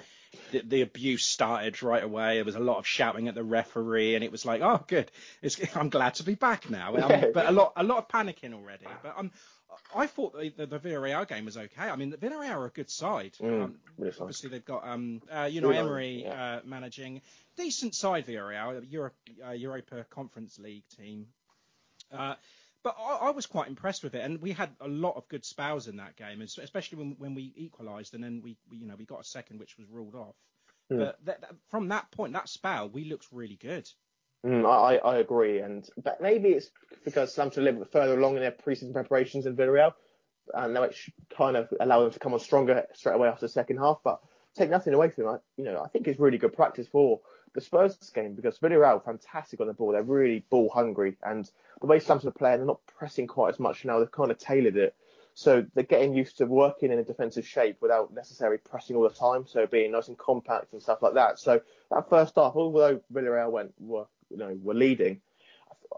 The, the abuse started right away. There was a lot of shouting at the referee, and it was like, "Oh, good! It's, I'm glad to be back now." Um, but a lot, a lot of panicking already. But um, I thought the, the, the Villarreal game was okay. I mean, the Villarreal are a good side. Mm, um, really obviously, they've got um, uh, you know, Emery yeah. uh, managing decent side Villarreal, Europe, uh, Europa Conference League team. Uh, but I, I was quite impressed with it, and we had a lot of good spells in that game, especially when, when we equalised, and then we, we, you know, we got a second which was ruled off. Hmm. But that, that, from that point, that spell, we looked really good. Mm, I, I agree, and but maybe it's because Southampton are a little bit further along in their preseason preparations in Villarreal, and which kind of allow them to come on stronger straight away after the second half. But take nothing away from it. You know, I think it's really good practice for the Spurs game because Villarreal fantastic on the ball. They're really ball hungry, and the way Southampton are playing, they're not pressing quite as much now. They've kind of tailored it, so they're getting used to working in a defensive shape without necessarily pressing all the time. So being nice and compact and stuff like that. So that first half, although Villarreal went were you know were leading,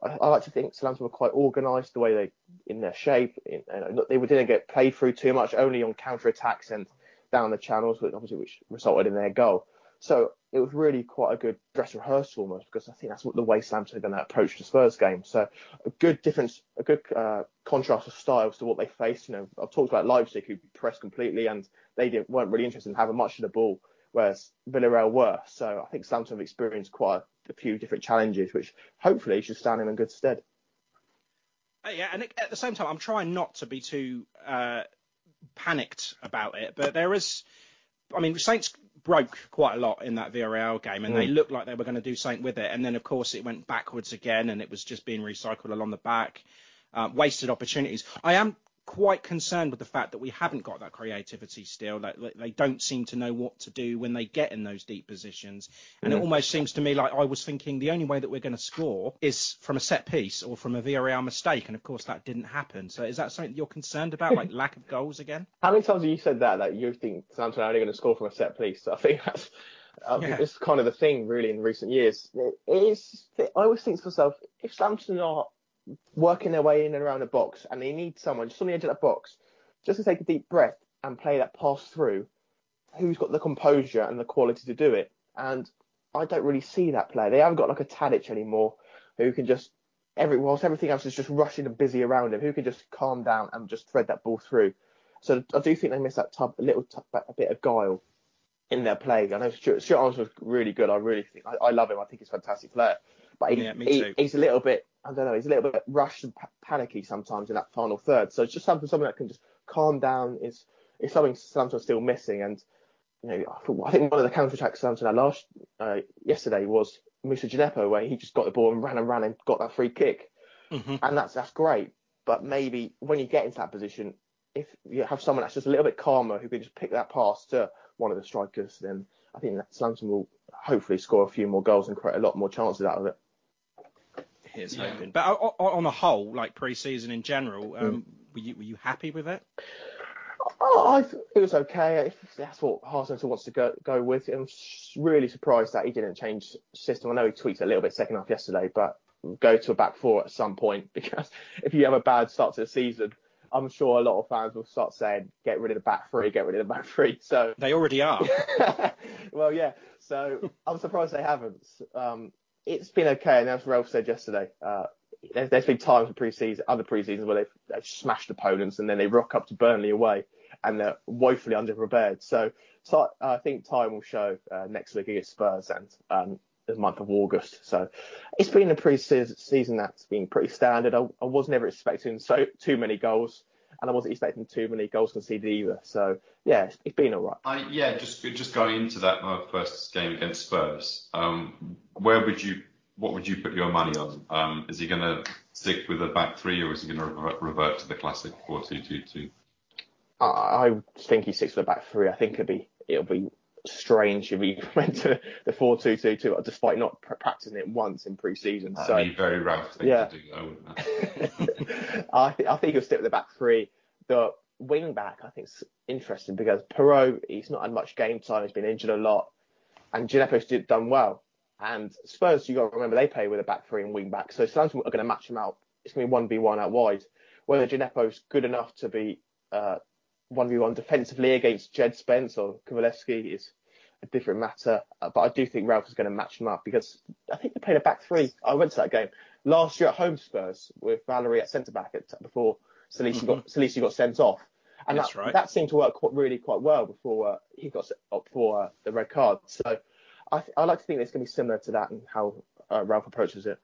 I, like to think Southampton were quite organised the way they in their shape. In, you know, they didn't get played through too much, only on counter attacks and down the channels, which obviously which resulted in their goal. So it was really quite a good dress rehearsal almost because I think that's what the way Southampton are going to approach the Spurs game. So a good difference, a good uh, contrast of styles to what they faced. You know, I've talked about Leipzig who pressed completely and they didn't, weren't really interested in having much of the ball, whereas Villarreal were. So I think Southampton have experienced quite a few different challenges, which hopefully should stand them in good stead. Uh, yeah, and at the same time, I'm trying not to be too uh, panicked about it, but there is. I mean, Saints broke quite a lot in that Villarreal game, and mm. they looked like they were going to do something with it. And then, of course, it went backwards again, and it was just being recycled along the back. Uh, wasted opportunities. I am quite concerned with the fact that we haven't got that creativity still. That like, they don't seem to know what to do when they get in those deep positions. And mm. it almost seems to me like I was thinking the only way that we're going to score is from a set piece or from a Villarreal mistake. And of course that didn't happen. So is that something that you're concerned about, like lack of goals again? How many times have you said that, that you think Southampton are only going to score from a set piece? I think that's uh, yeah. it's kind of the thing really in recent years. It is, I always think to myself, if Southampton are working their way in and around the box, and they need someone just on the edge of that box, just to take a deep breath and play that pass through. Who's got the composure and the quality to do it? And I don't really see that player. They haven't got like a Tadic anymore, who can just every whilst everything else is just rushing and busy around him, who can just calm down and just thread that ball through. So I do think they miss that tub, a little tub, a bit of guile in their play. I know Stuart, Stuart Arms was really good. I really think I, I love him. I think he's a fantastic player. But he, yeah, he, he's a little bit I don't know, he's a little bit rushed and panicky sometimes in that final third. So it's just something, something that can just calm down is is something Southampton still missing. And you know, I think one of the counter attacks Southampton had last uh, yesterday was Moussa Djenepo, where he just got the ball and ran and ran and got that free kick, mm-hmm. and that's that's great. But maybe when you get into that position, if you have someone that's just a little bit calmer who can just pick that pass to one of the strikers, then I think that Southampton will hopefully score a few more goals and create a lot more chances out of it. Here's yeah. hoping. But on the whole, like pre-season in general, um, mm. were you were you happy with it? Oh, I it was okay. If that's what Hasenhüttl wants to go go with. I'm really surprised that he didn't change system. I know he tweaked a little bit second half yesterday, but go to a back four at some point because if you have a bad start to the season, I'm sure a lot of fans will start saying, "Get rid of the back three, get rid of the back three. So they already are. well, yeah. So I'm surprised they haven't. Um, it's been okay. And as Ralph said yesterday, uh, there's, there's been times in pre-season, other pre-seasons where they've, they've, smashed opponents and then they rock up to Burnley away and they're woefully underprepared. So, so I think time will show uh, next week against Spurs and um, the month of August. So it's been a pre-season that's been pretty standard. I, I was never expecting so too many goals and I wasn't expecting too many goals conceded either. So yeah, it's, it's been all right. I, yeah, just just going into that uh, first game against Spurs, um, where would you what would you put your money on? Um, is he going to stick with the back three, or is he going to revert, revert to the classic four-two-two-two? I, I think he sticks with the back three. I think it'll be it'll be strange if he went to the four-two-two-two, despite not practicing it once in pre-season. That'd so, be very rough thing yeah. to do, though, I, th- I think he'll stick with the back three. The wing back, I think, is interesting because Perraud, he's not had much game time. He's been injured a lot, and Djenepo's done well. And Spurs, you got to remember, they play with a back three and wing back, so Southampton are going to match him out. It's going to be one v one out wide. Whether Djenepo's good enough to be uh, one v one defensively against Jed Spence or Kulusevski is a different matter. Uh, but I do think Ralph is going to match him up because I think they played a back three. I went to that game last year at home Spurs with Valery at centre back at, before Salisu mm-hmm. got Salisu got sent off. And That's that, right. that seemed to work quite, really quite well before uh, he got up for uh, the red card. So I, I like to think it's going to be similar to that and how uh, Ralph approaches it.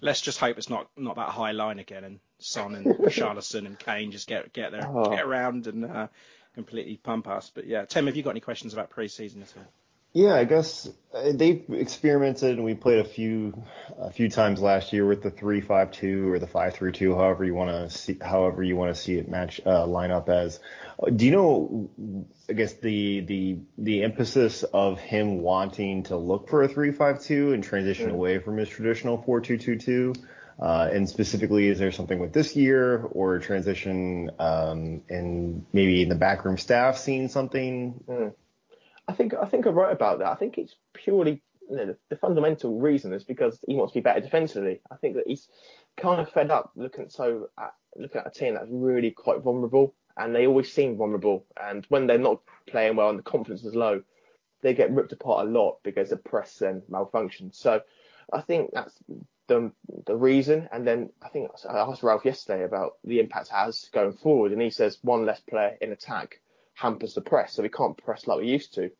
Let's just hope it's not, not that high line again and Son and Richarlison and Kane just get get there, oh. get around and uh, completely pump us. But yeah, Tim, have you got any questions about pre-season at all? Yeah, I guess uh, they've experimented and we played a few a few times last year with the three five two or the five three two, however you want to see however you want to see it match uh, line up as. Uh, do you know? I guess the the the emphasis of him wanting to look for a three five two and transition mm. away from his traditional four two two two. Uh, and specifically, is there something with this year or transition um, and maybe in the backroom staff seeing something? Mm. I think I think I'm right about that. I think it's purely you know, the, fundamental reason is because he wants to be better defensively. I think that he's kind of fed up looking so at, looking at a team that's really quite vulnerable, and they always seem vulnerable. And when they're not playing well and the confidence is low, they get ripped apart a lot because the press then malfunctions. So I think that's the the reason. And then I think I asked Ralph yesterday about the impact has going forward, and he says one less player in attack hampers the press, so we can't press like we used to.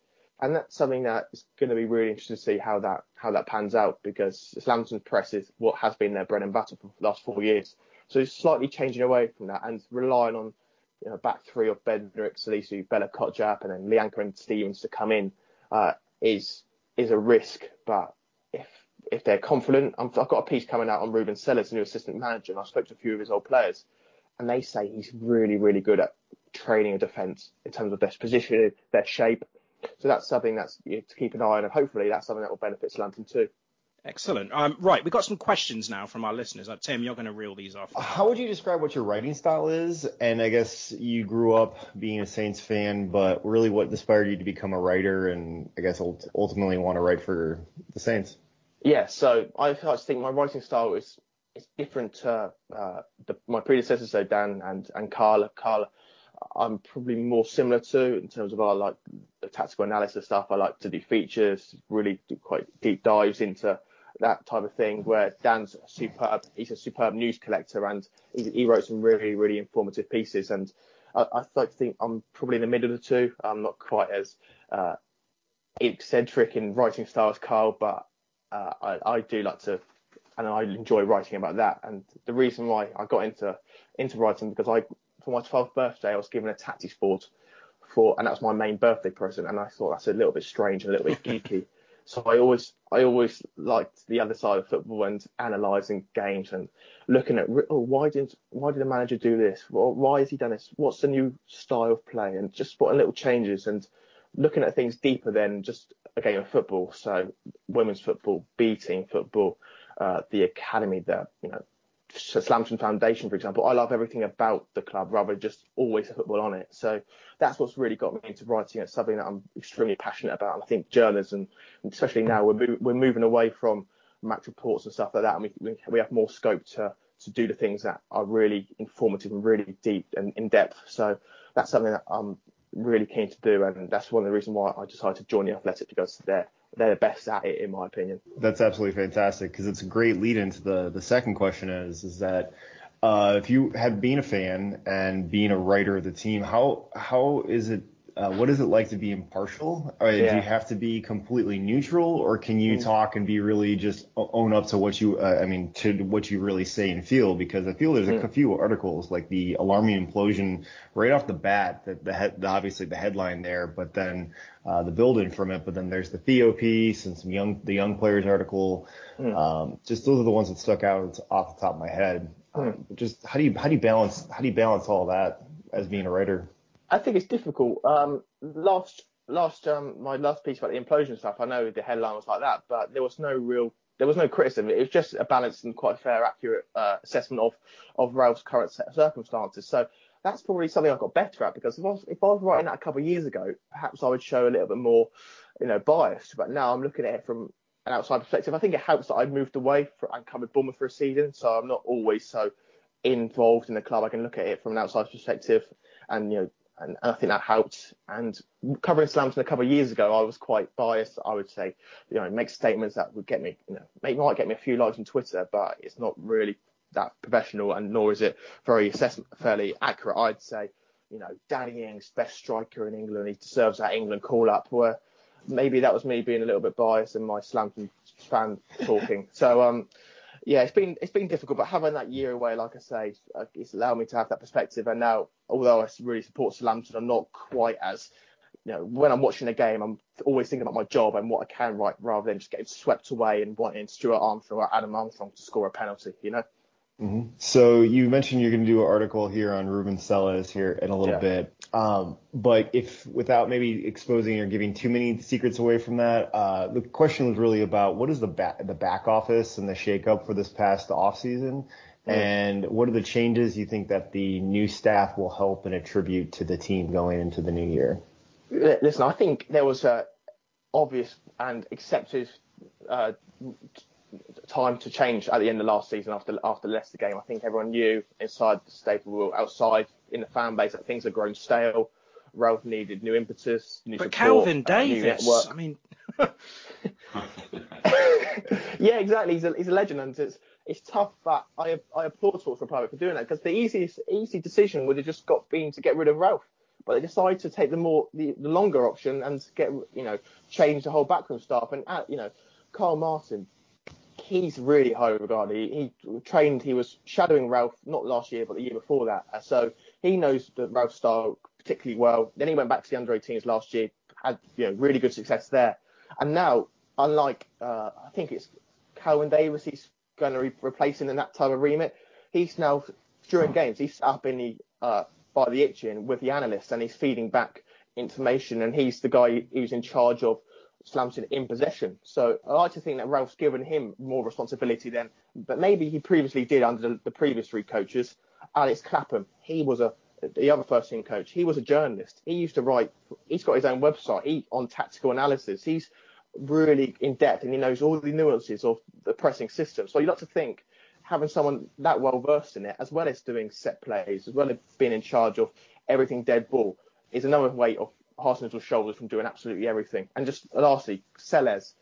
And that's something that is going to be really interesting to see how that how that pans out because Southampton's press is what has been their bread and butter for the last four years. So it's slightly changing away from that and relying on you know back three of Bednarek, Salisu, Bella Kotchap, and then Lyanco and Stephens to come in uh, is is a risk. But if if they're confident, i have got a piece coming out on Ruben Selles, new assistant manager, and I spoke to a few of his old players, and they say he's really really good at training a defence in terms of their position, their shape. So that's something that's you know, to keep an eye on, and hopefully that's something that will benefit Southampton too. Excellent. Um, right, we've got some questions now from our listeners. Uh, Tim, you're going to reel these off. How would you describe what your writing style is? And I guess you grew up being a Saints fan, but really what inspired you to become a writer and I guess ultimately want to write for the Saints? Yeah, so I, I think my writing style is it's different to uh, the, my predecessors, so Dan and and Carla. Carla, I'm probably more similar to in terms of our like the tactical analysis stuff. I like to do features, really do quite deep dives into that type of thing. Where Dan's superb, he's a superb news collector, and he, he wrote some really really informative pieces. And I, I like to think I'm probably in the middle of the two. I'm not quite as uh, eccentric in writing style as Carl, but uh, I, I do like to and I enjoy writing about that. And the reason why I got into into writing because I for my 12th birthday I was given a tactics board for and that was my main birthday present and I thought that's a little bit strange and a little bit geeky. So I always I always liked the other side of football and analysing games and looking at oh, why didn't why did the manager do this? Well, why has he done this? What's the new style of play? And just spotting little changes and looking at things deeper than just a game of football. So women's football, B team football, uh, the academy, the you know Southampton Foundation, for example. I love everything about the club rather than just always football on it. So that's what's really got me into writing. It's something that I'm extremely passionate about. And I think journalism, especially now, we're, we're moving away from match reports and stuff like that, and we, we have more scope to to do the things that are really informative and really deep and in depth. So that's something that I'm really keen to do, and that's one of the reasons why I decided to join the Athletic because they're they're the best at it in my opinion. That's absolutely fantastic because it's a great lead into the the second question is is that uh, if you have been a fan and being a writer of the team, how how is it uh, what is it like to be impartial? Or yeah. Do you have to be completely neutral, or can you mm. talk and be really just own up to what you, uh, I mean, to what you really say and feel? Because I feel there's mm. a few articles like the alarming implosion right off the bat, that the, head, the obviously the headline there, but then uh, the building from it. But then there's the Theo piece and some young the young players article. Mm. Um, just those are the ones that stuck out off the top of my head. Mm. Um, just how do you how do you balance how do you balance all that as being a writer? I think it's difficult. Um, last last um, my last piece about the implosion stuff, I know the headline was like that, but there was no real there was no criticism. It was just a balanced and quite fair, accurate uh, assessment of of Ralph's current circumstances. So that's probably something I got better at because if I was, if I was writing that a couple of years ago, perhaps I would show a little bit more, you know, biased. But now I'm looking at it from an outside perspective. I think it helps that I moved away for, and covered Bournemouth for a season, so I'm not always so involved in the club. I can look at it from an outside perspective and you know and, I think that helped. And covering Southampton a couple of years ago, I was quite biased. I would say, you know, make statements that would get me, you know, make, might get me a few likes on Twitter, but it's not really that professional, and nor is it very assessment, fairly accurate. I'd say, you know, Danny Ings, best striker in England, he deserves that England call up. Where maybe that was me being a little bit biased and my Southampton fan talking. so um, yeah, it's been it's been difficult, but having that year away, like I say, uh, it's allowed me to have that perspective. And now, although I really support Southampton, I'm not quite as you know, when I'm watching a game, I'm always thinking about my job and what I can write rather than just getting swept away and wanting Stuart Armstrong or Adam Armstrong to score a penalty, you know? Mm-hmm. So you mentioned you're going to do an article here on Ruben Selles here in a little Yeah. bit. Um, but if without maybe exposing or giving too many secrets away from that, uh, the question was really about what is the back the back office and the shakeup for this past off season, Yeah. and what are the changes you think that the new staff will help and attribute to the team going into the new year? Listen, I think there was a obvious and accepted uh, time to change at the end of last season after after the Leicester game. I think everyone knew inside the stable, outside in the fan base, that things had grown stale. Ralph needed new impetus, new But support, Kelvin new Davis. I mean, yeah, exactly. He's a, he's a legend, and it's it's tough. But I I applaud Sports Republic for doing that because the easiest easy decision would have just got been to get rid of Ralph, but they decided to take the more the, the longer option and get you know change the whole backroom staff and add, you know Carl Martin. He's really highly regarded. He, he trained. He was shadowing Ralph not last year, but the year before that. Uh, So he knows the Ralph style particularly well. Then he went back to the under 18s last year, had you know really good success there. And now, unlike uh, I think it's Kelvin Davis, he's going to be replacing in that type of remit. He's now during games, he's up in the uh, by the itching with the analysts and he's feeding back information. And he's the guy who's in charge of Slamson in possession. So I like to think that Ralph's given him more responsibility than, but maybe he previously did under the, the previous three coaches. Alex Clapham, he was a the other first team coach. He was a journalist. He used to write. He's got his own website. He on tactical analysis. He's really in depth and he knows all the nuances of the pressing system. So you like to think having someone that well versed in it, as well as doing set plays, as well as being in charge of everything dead ball, is another weight of Hasenhüttl's shoulders from doing absolutely everything. And just lastly, Selles,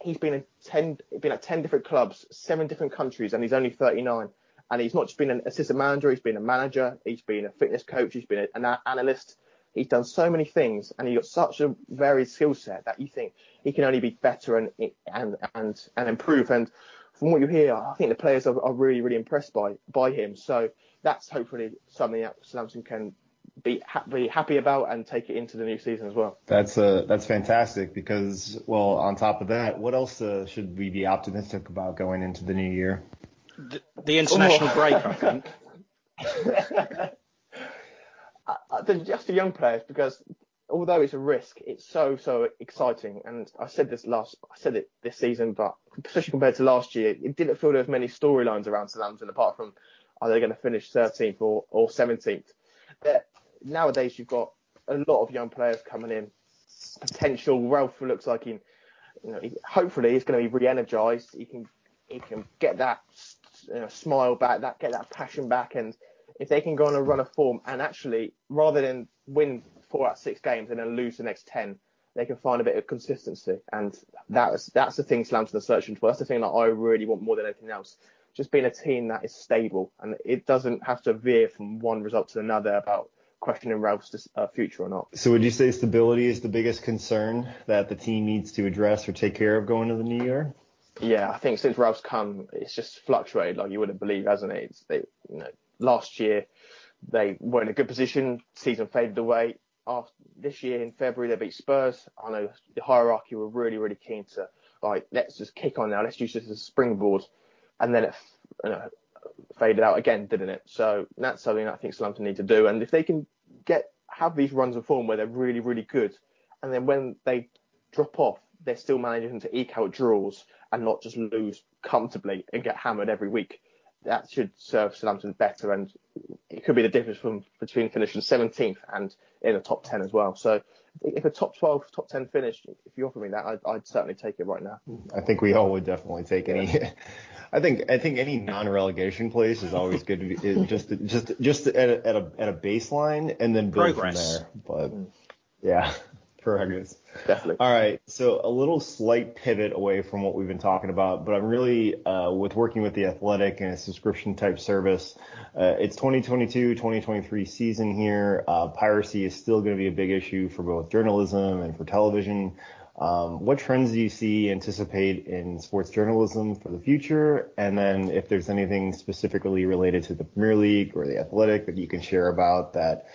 he's been in ten, been at ten different clubs, seven different countries, and he's only 39. And he's not just been an assistant manager, he's been a manager, he's been a fitness coach, he's been an analyst. He's done so many things, and he's got such a varied skill set that you think he can only be better and and and and improve. And from what you hear, I think the players are, are really really impressed by by him. So that's hopefully something that Southampton can be happy happy about and take it into the new season as well. That's uh, that's fantastic because, well, on top of that, what else uh, should we be optimistic about going into the new year? the, the international Oh. break, I think. Uh, uh, they're just the young players because although it's a risk, it's so so exciting. And I said this last, I said it this season, but especially compared to last year, it didn't feel there was many storylines around Southampton apart from are they going to finish 13th or, or 17th. There- Nowadays, you've got a lot of young players coming in. Potential Ralph looks like he, you know, he, hopefully he's going to be re-energized. He can he can get that you know, smile back, that get that passion back, and if they can go on a run of form and actually rather than win four out of six games and then lose the next ten, they can find a bit of consistency, and that's that's the thing Slamton are searching for. That's the thing that I really want more than anything else. Just being a team that is stable and it doesn't have to veer from one result to another about questioning Ralph's uh, future or not. So would you say stability is the biggest concern that the team needs to address or take care of going to the new year? Yeah, I think since Ralph's come, it's just fluctuated like you wouldn't believe, hasn't it? It's, they, you know, last year they were in a good position, season faded away. After this year in February they beat Spurs. I know the hierarchy were really, really keen to like let's just kick on now, let's use this as a springboard, and then it you know, faded out again, didn't it? So that's something I think Southampton need to do. And if they can get have these runs of form where they're really, really good, and then when they drop off, they're still managing to eke out draws and not just lose comfortably and get hammered every week. That should serve Southampton better, and it could be the difference from between finishing 17th and in the top 10 as well. So if a top 12, top 10 finish, if you offer me that, I'd, I'd certainly take it right now. I think we all would definitely take any. I think I think any non-relegation place is always good to be just just just at a, at a at a baseline and then build Progress. from there. But mm. yeah, progress. Definitely. All right, so a little slight pivot away from what we've been talking about, but I'm really uh, with working with the Athletic and a subscription type service. Uh, it's 2022-2023 season here. Uh, piracy is still going to be a big issue for both journalism and for television. Um, what trends do you see anticipate in sports journalism for the future? And then if there's anything specifically related to the Premier League or the Athletic that you can share about that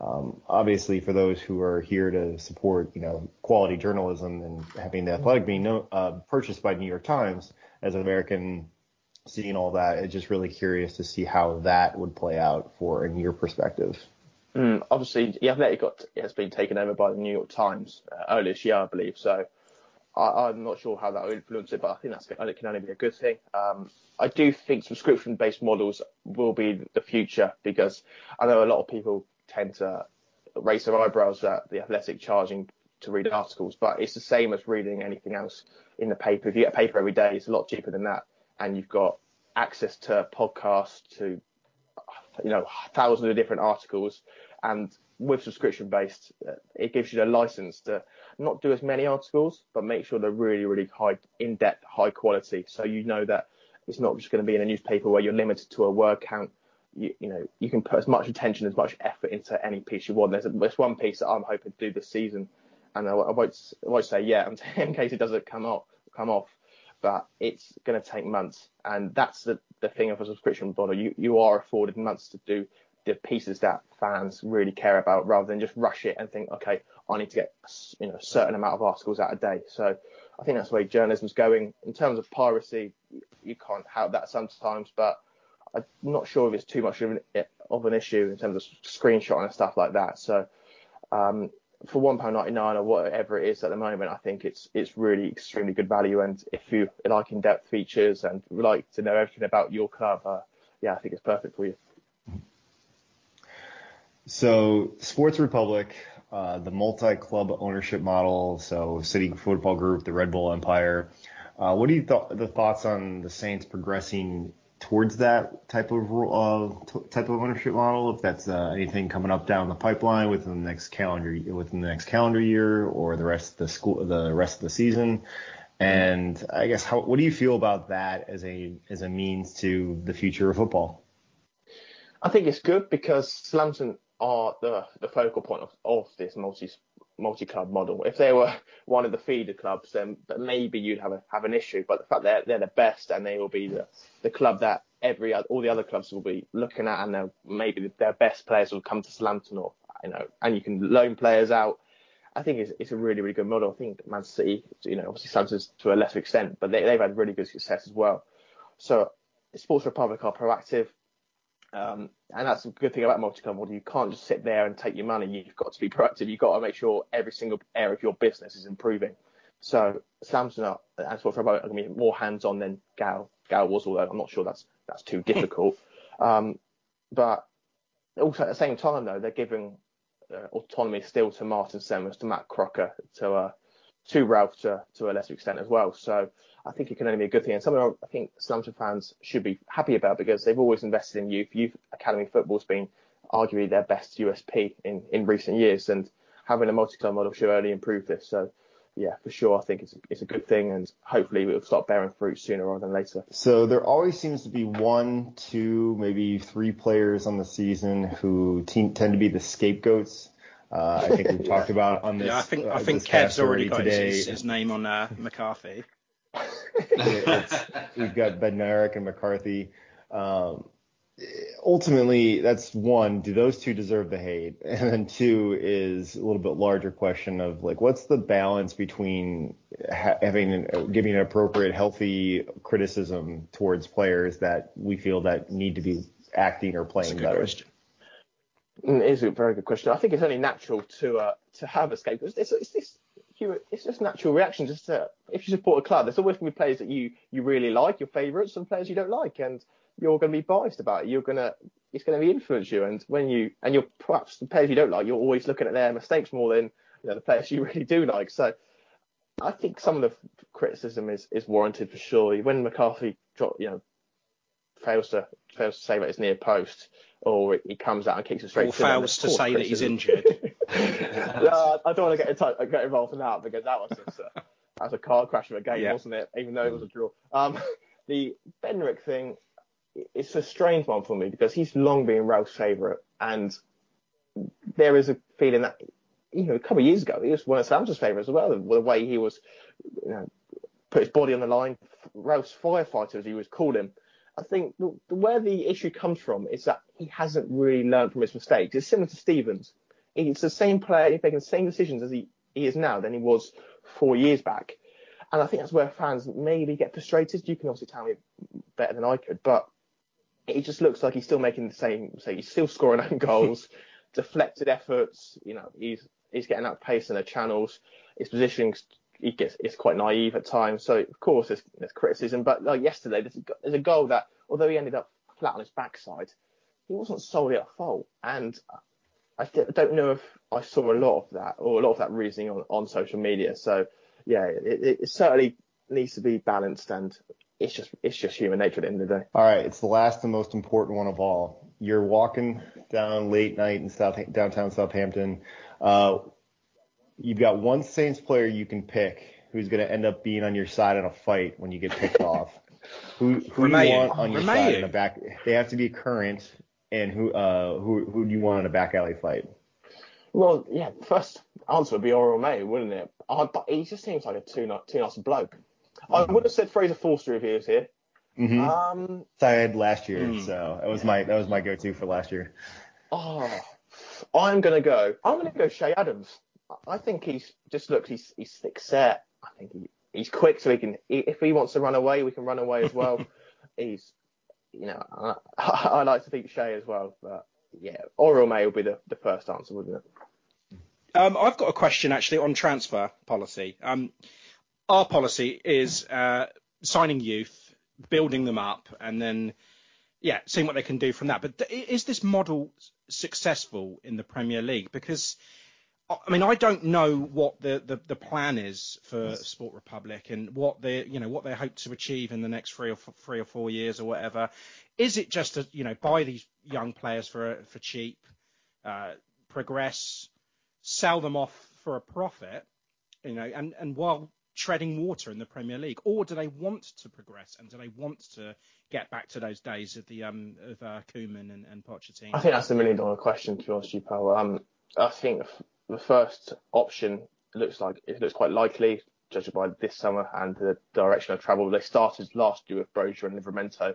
Um, obviously, for those who are here to support, you know, quality journalism and having the Athletic being no, uh, purchased by New York Times as an American, seeing all that, it's just really curious to see how that would play out for in your perspective. Mm, obviously, the Athletic got has been taken over by the New York Times uh, earlier this year, I believe. So I, am not sure how that will influence it, but I think that's it can only be a good thing. Um, I do think subscription-based models will be the future because I know a lot of people tend to raise their eyebrows at the Athletic charging to read articles, but it's the same as reading anything else in the paper. If you get a paper every day, it's a lot cheaper than that, and you've got access to podcasts, to you know thousands of different articles, and with subscription based, uh, it gives you the license to not do as many articles, but make sure they're really, really high, in depth, high quality. So you know that it's not just going to be in a newspaper where you're limited to a word count. You, you know, you can put as much attention, as much effort into any piece you want. There's, a, there's one piece that I'm hoping to do this season, and I, I won't, I won't say yeah in case it doesn't come off, come off. But it's going to take months, and that's the, the thing of a subscription model. You you are afforded months to do the pieces that fans really care about rather than just rush it and think, okay, I need to get you know a certain amount of articles out a day. So I think that's the way journalism's going. In terms of piracy, you can't have that sometimes, but I'm not sure if it's too much of an, of an issue in terms of screenshotting and stuff like that. So um, for one pound ninety nine or whatever it is at the moment, I think it's it's really extremely good value. And if you like in depth features and like to know everything about your club, uh, yeah, I think it's perfect for you. So, Sports Republic, uh, the multi-club ownership model, so City Football Group, the Red Bull Empire. Uh, what are you th- the thoughts on the Saints progressing towards that type of uh, type of ownership model? If that's uh, anything coming up down the pipeline within the next calendar within the next calendar year or the rest of the school the rest of the season. And I guess how what do you feel about that as a as a means to the future of football? I think it's good because Slamton are the, the focal point of, of this multi multi club model. If they were one of the feeder clubs, then maybe you'd have a, have an issue. But the fact that they're, they're the best and they will be the, the club that every all the other clubs will be looking at, and maybe their best players will come to Southampton, or you know, and you can loan players out. I think it's, it's a really really good model. I think Man City, you know, obviously Southampton's to a lesser extent, but they, they've had really good success as well. So Sports Republic are proactive. Um, and that's a good thing about multi-club model. You can't just sit there and take your money. You've got to be proactive. You've got to make sure every single area of your business is improving. So Samsung and Sport for are going to be more hands-on than Gal Gal was, although I'm not sure that's that's too difficult. um, but also at the same time, though, they're giving uh, autonomy still to Martin Semmens, to Matt Crocker, to uh, to Ralph to, to a lesser extent as well. So I think it can only be a good thing, and something I think Southampton fans should be happy about because they've always invested in youth. Youth academy football's been arguably their best USP in, in recent years, and having a multi-club model should only improve this. So yeah, for sure, I think it's it's a good thing, and hopefully it will start bearing fruit sooner rather than later. So there always seems to be one, two, maybe three players on the season who team, tend to be the scapegoats. Uh, I think we've talked about on this. Yeah, I think uh, I think Kev's already got his, his, name on uh, McCarthy we've got Bednarek and McCarthy. Um, ultimately, that's one. Do those two deserve the hate? And then two is a little bit larger question of like, what's the balance between ha- having giving an appropriate, healthy criticism towards players that we feel that need to be acting or playing better? Question. Mm, it is a very good question. I think it's only natural to uh, to have a scapegoat. It's, it's, it's, it's just natural reaction. Just to, if you support a club, there's always going to be players that you you really like, your favourites, and players you don't like, and you're going to be biased about it. You're going to it's going to be influence you, and when you and you're perhaps the players you don't like, you're always looking at their mistakes more than you know the players you really do like. So I think some of the criticism is is warranted for sure. When McCarthy, you know, fails to fails to save at his near post, or he comes out and kicks it straight. Or fails to say that he's injured. no, I don't want to get, in get involved in that because that was just a, that was a car crash of a game, yeah. wasn't it? Even though it was a draw. Um, the Bednarek thing, it's a strange one for me because he's long been Ralph's favourite, and there is a feeling that you know a couple of years ago he was one of Sam's favourites as well. The, the way he was, you know, put his body on the line, Ralph's firefighter as he was call him. I think the, the, where the issue comes from is that he hasn't really learned from his mistakes. It's similar to Stephens He's the same player, he's making the same decisions as he, he is now than he was four years back. And I think that's where fans maybe get frustrated. You can obviously tell me better than I could, but it just looks like he's still making the same. So he's still scoring own goals, deflected efforts. You know, he's he's getting out pace in the channels. His positioning he gets is quite naive at times. So of course there's, there's criticism. But like yesterday, there's a, there's a goal that although he ended up flat on his backside, he wasn't solely at fault. And I don't know if I saw a lot of that or a lot of that reasoning on, on social media. So yeah, it, it certainly needs to be balanced and it's just it's just human nature at the end of the day. All right, it's the last and most important one of all. You're walking down late night in South downtown Southampton. Uh, you've got one Saints player you can pick who's going to end up being on your side in a fight when you get picked off. Who who do you want on your side in a back? They have to be current, and who uh who who do you want in a back alley fight? Well, yeah, first answer would be Oriel May, wouldn't it? Uh, but he just seems like a too, too nice bloke. I would have said Fraser Forster if he was here. Mm-hmm. Um, so I had last year, mm, so that was my that was my go-to for last year. Oh, I'm gonna go. I'm gonna go Che Adams. I think he's just looks he's he's thick set. I think he, he's quick, so he can if he wants to run away, we can run away as well. he's you know I, I, like to think Che as well, but yeah, Oriol Romeu will be the, the first answer, wouldn't it? Um, I've got a question actually on transfer policy. Um, our policy is uh, signing youth, building them up, and then yeah, seeing what they can do from that. But is this model successful in the Premier League? Because I mean, I don't know what the, the, the plan is for Sport Republic and what they you know what they hope to achieve in the next three or f- three or four years or whatever. Is it just to you know buy these young players for for cheap, uh, progress, sell them off for a profit, you know, and and while treading water in the Premier League, or do they want to progress and do they want to get back to those days of the um of uh, Koeman and, and Pochettino? I think that's a million dollar question to honest, you, Paul. Um, I think the first option looks like it looks quite likely, judged by this summer and the direction of travel. They started last year with Broja and Livramento.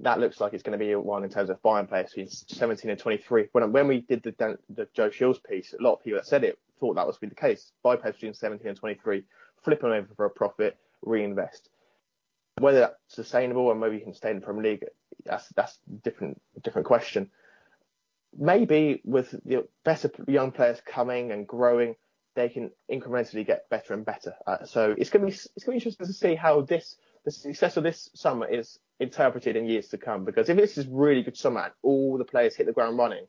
That looks like it's going to be one in terms of buying players between 17 and 23. When when we did the the Joe Shields piece, a lot of people that said it thought that was be the case. Buy players between 17 and 23 flip them over for a profit, reinvest. Whether that's sustainable and maybe you can stay in the Premier League, that's that's different different question. Maybe with the better young players coming and growing, they can incrementally get better and better. Uh, so it's going to be it's going to be interesting to see how this the success of this summer is interpreted in years to come. Because if this is really good summer and all the players hit the ground running,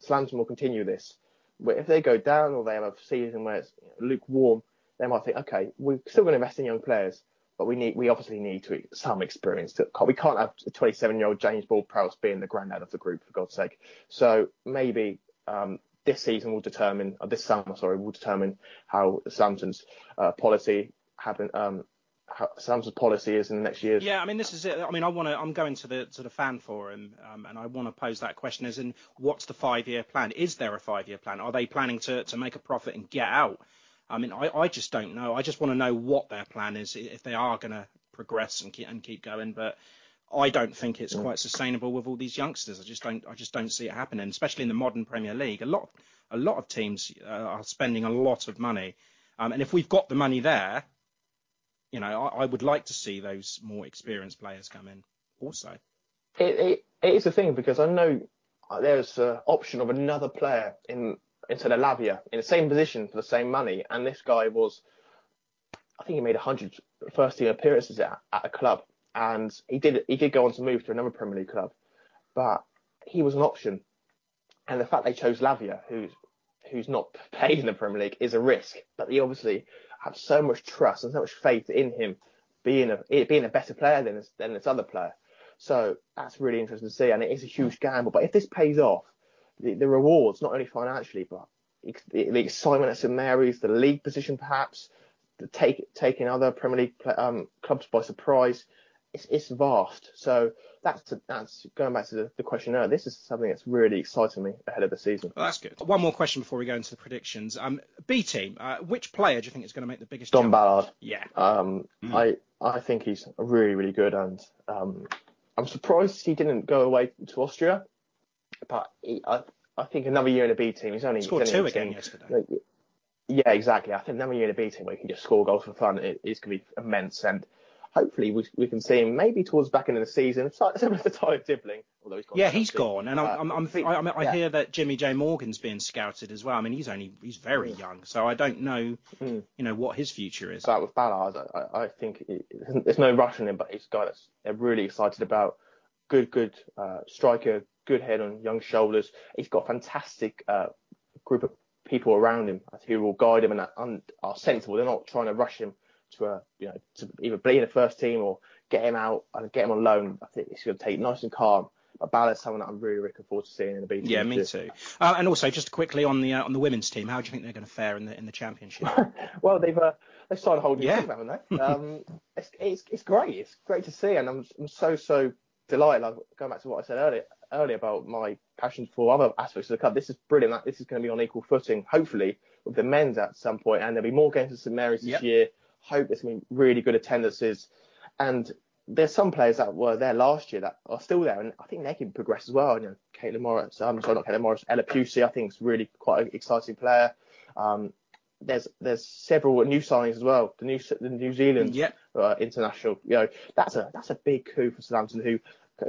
Slams will continue this. But if they go down or they have a season where it's lukewarm, they might think, okay, we're still going to invest in young players, but we need, we obviously need to some experience. To, we can't have a 27 year old James Ward-Prowse being the granddad of the group, for God's sake. So maybe um, this season will determine, or this summer, sorry, will determine how Samson's uh, policy happen, um, Samson's policy is in the next years. Yeah, I mean, this is it. I mean, I want to. I'm going to the to the fan forum, um, and I want to pose that question: as in, what's the five year plan? Is there a five year plan? Are they planning to to make a profit and get out? I mean, I, I just don't know. I just want to know what their plan is if they are going to progress and keep and keep going. But I don't think it's quite sustainable with all these youngsters. I just don't. I just don't see it happening, especially in the modern Premier League. A lot, a lot of teams uh, are spending a lot of money, um, and if we've got the money there, you know, I, I, would like to see those more experienced players come in. Also, it, it, it is a thing because I know there's an option of another player in instead of Lavia in the same position for the same money. And this guy was, I think he made 100 first team appearances at, at a club. And he did he did go on to move to another Premier League club, but he was an option. And the fact they chose Lavia, who's who's not paid in the Premier League, is a risk. But they obviously have so much trust and so much faith in him being a being a better player than this, than this other player. So that's really interesting to see, and it is a huge gamble. But if this pays off, the, the rewards, not only financially, but the, the excitement at St Mary's, the league position perhaps, the take, taking other Premier League um, clubs by surprise, it's, it's vast. So that's that's going back to the, the question earlier. This is something that's really exciting me ahead of the season. Well, that's good. One more question before we go into the predictions. Um, B team, uh, which player do you think is going to make the biggest? Don jump? Ballard. Yeah. Um, mm. I I think he's really really good, and um, I'm surprised he didn't go away to Austria but he, I, I think another year in a B team. He's only Scored two again 18. yesterday. Yeah, exactly. I think another year in a B team where he can just score goals for fun it is going to be immense. And hopefully we, we can see him maybe towards the back end of the season, similar to Tyler Dibling, although he's gone. Yeah, he's gone, and Uh, I'm, I'm, I, I, mean, I yeah. hear that Jimmy J Morgan's being scouted as well. I mean, he's only he's very young, so I don't know, Mm. you know, what his future is. But with Ballard, I, I- think it, it- there's no rush on him, but he's a guy that's they're really excited about. Good, good uh, striker, good head on young shoulders. He's got a fantastic uh, group of people around him who will guide him and, are- sensible. They're not trying to rush him to a, you know, to either be in the first team or get him out and get him on loan. I think he's going to take nice and calm. But Ballard's someone that I'm really looking forward to seeing in the B team. Yeah, me too. Uh, and also, just quickly on the uh, on the women's team, how do you think they're going to fare in the in the championship? Well, they've uh, they've whole new Yeah. team, haven't they? Um, it's, it's it's great. It's great to see, and I'm I'm so so delighted. Like going back to what I said earlier earlier about my passion for other aspects of the club. This is brilliant. That this is going to be on equal footing, hopefully, with the men's at some point. and there'll be more games at St Mary's this Yep. year. Hope there's going to be really good attendances, and there's some players that were there last year that are still there, and I think they can progress as well. You know, Caitlin Morris, I'm sorry, not Caitlin Morris, Ella Pusey, I think is really quite an exciting player. Um, there's there's several new signings as well. The new the New Zealand Yep. Uh, international, you know, that's a that's a big coup for Southampton, who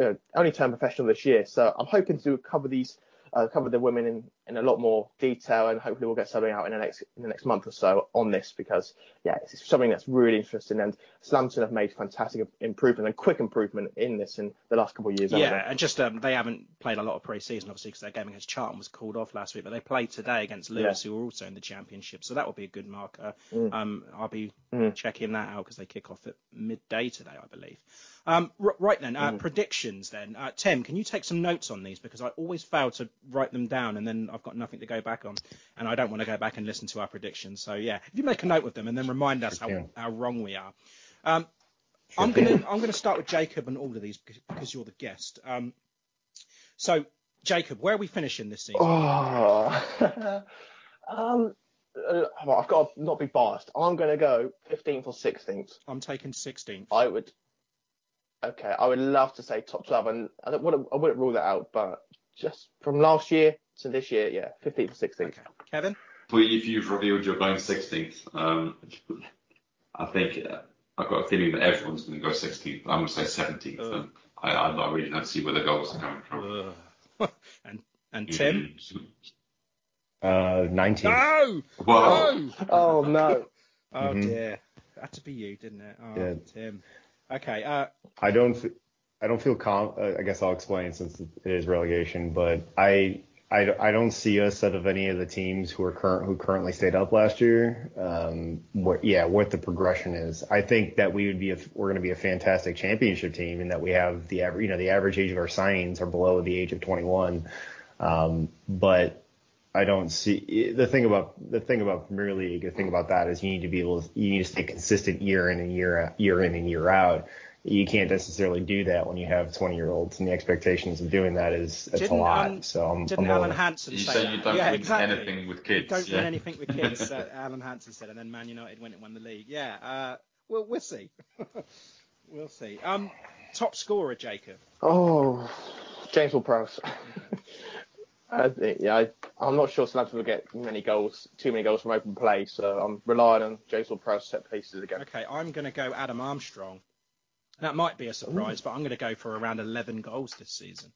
uh, only turned professional this year. So I'm hoping to cover these. Uh, cover the women in, in a lot more detail, and hopefully we'll get something out in the next in the next month or so on this because yeah, it's something that's really interesting. And Southampton have made fantastic improvement and quick improvement in this in the last couple of years. Yeah, and just um, they haven't played a lot of pre-season, obviously, because their game against Charlton was called off last week. But they played today against Lewes, who are also in the championship, so that will be a good marker. Mm. Um, I'll be Mm. checking that out because they kick off at midday today, I believe. Um, r- right then, uh, Mm. predictions then. Uh, Tim, can you take some notes on these because I always fail to write them down and then I've got nothing to go back on, and I don't want to go back and listen to our predictions. So yeah, if you make a note of them and then remind us how, how wrong we are. Um, I'm gonna I'm gonna start with Jacob and all of these because, you're the guest. Um, so Jacob, where are we finishing this season? Oh, um, uh, I've got to not be biased. I'm going to go 15th or 16th. I'm taking 16th. I would. Okay, I would love to say top 12, and I don't wouldn't, I wouldn't rule that out, but just from last year to this year, yeah, 15th or 16th. Okay, Kevin. Well, if you've revealed you're going 16th, um, I think uh, I've got a feeling that everyone's going to go 16th. I'm going to say 17th. Ugh. and I, I, I really don't see where the goals are coming from. and and Tim. Uh, 19. No. Whoa. No. Oh no. Oh Mhm. dear. Had to be you, didn't it? Oh, Yeah. Tim. Okay. Uh, I don't. I don't feel calm. Uh, I guess I'll explain since it is relegation, but I. I, I don't see us out of any of the teams who are current who currently stayed up last year. Um, what yeah, what the progression is. I think that we would be a, we're going to be a fantastic championship team, and that we have the average you know the average age of our signings are below the age of 21. Um, but I don't see the thing about the thing about Premier League. The thing about that is you need to be able to you need to stay consistent year in and year out, year in and year out. You can't necessarily do that when you have 20 year olds, and the expectations of doing that is it's a Didn't, lot. um, so I'm, didn't I'm Alan willing- Hansen You say say that? you don't yeah, win exactly. anything with kids, Don't yeah. win anything with kids. Uh, Alan Hansen said, and then Man United went and won the league. Yeah. Uh, well, we'll see. we'll see. Um, top scorer, Jacob. Oh, James Ward-Prowse. I think, yeah, I, I'm not sure Southampton will get many goals, too many goals from open play, so I'm relying on James Ward-Prowse set pieces again. Okay, I'm going to go Adam Armstrong. That might be a surprise, but I'm going to go for around 11 goals this season.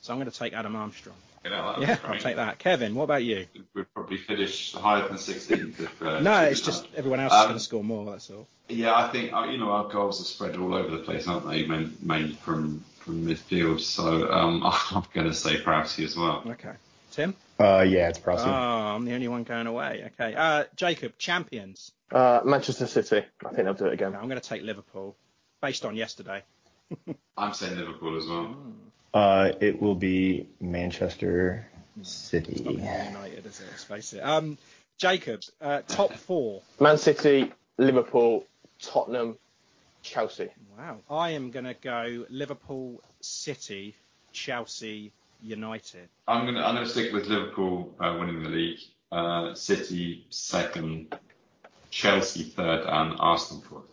So I'm going to take Adam Armstrong. You know, Yeah, great. I'll take that. Kevin, what about you? We'd probably finish higher than 16th. If, uh, No, it's just done. everyone else is Um, going to score more. That's all. Yeah, I think uh, you know our goals are spread all over the place, aren't they? Mainly from from midfield. So um, I'm going to say Prowsey as well. Okay, Tim. Uh, yeah, it's Prowsey. Oh, I'm the only one going away. Okay, uh, Jacob, champions. Uh, Manchester City, I think they'll do it again. I'm going to take Liverpool, based on yesterday. I'm saying Liverpool as well. Uh, it will be Manchester Not City. United, is it? Let's face it. Um, Jacob, uh, top four. Man City, Liverpool, Tottenham, Chelsea. Wow. I am going to go Liverpool, City, Chelsea, United. I'm going to I'm going to stick with Liverpool uh, winning the league. Uh, City second, Chelsea third, and Arsenal fourth.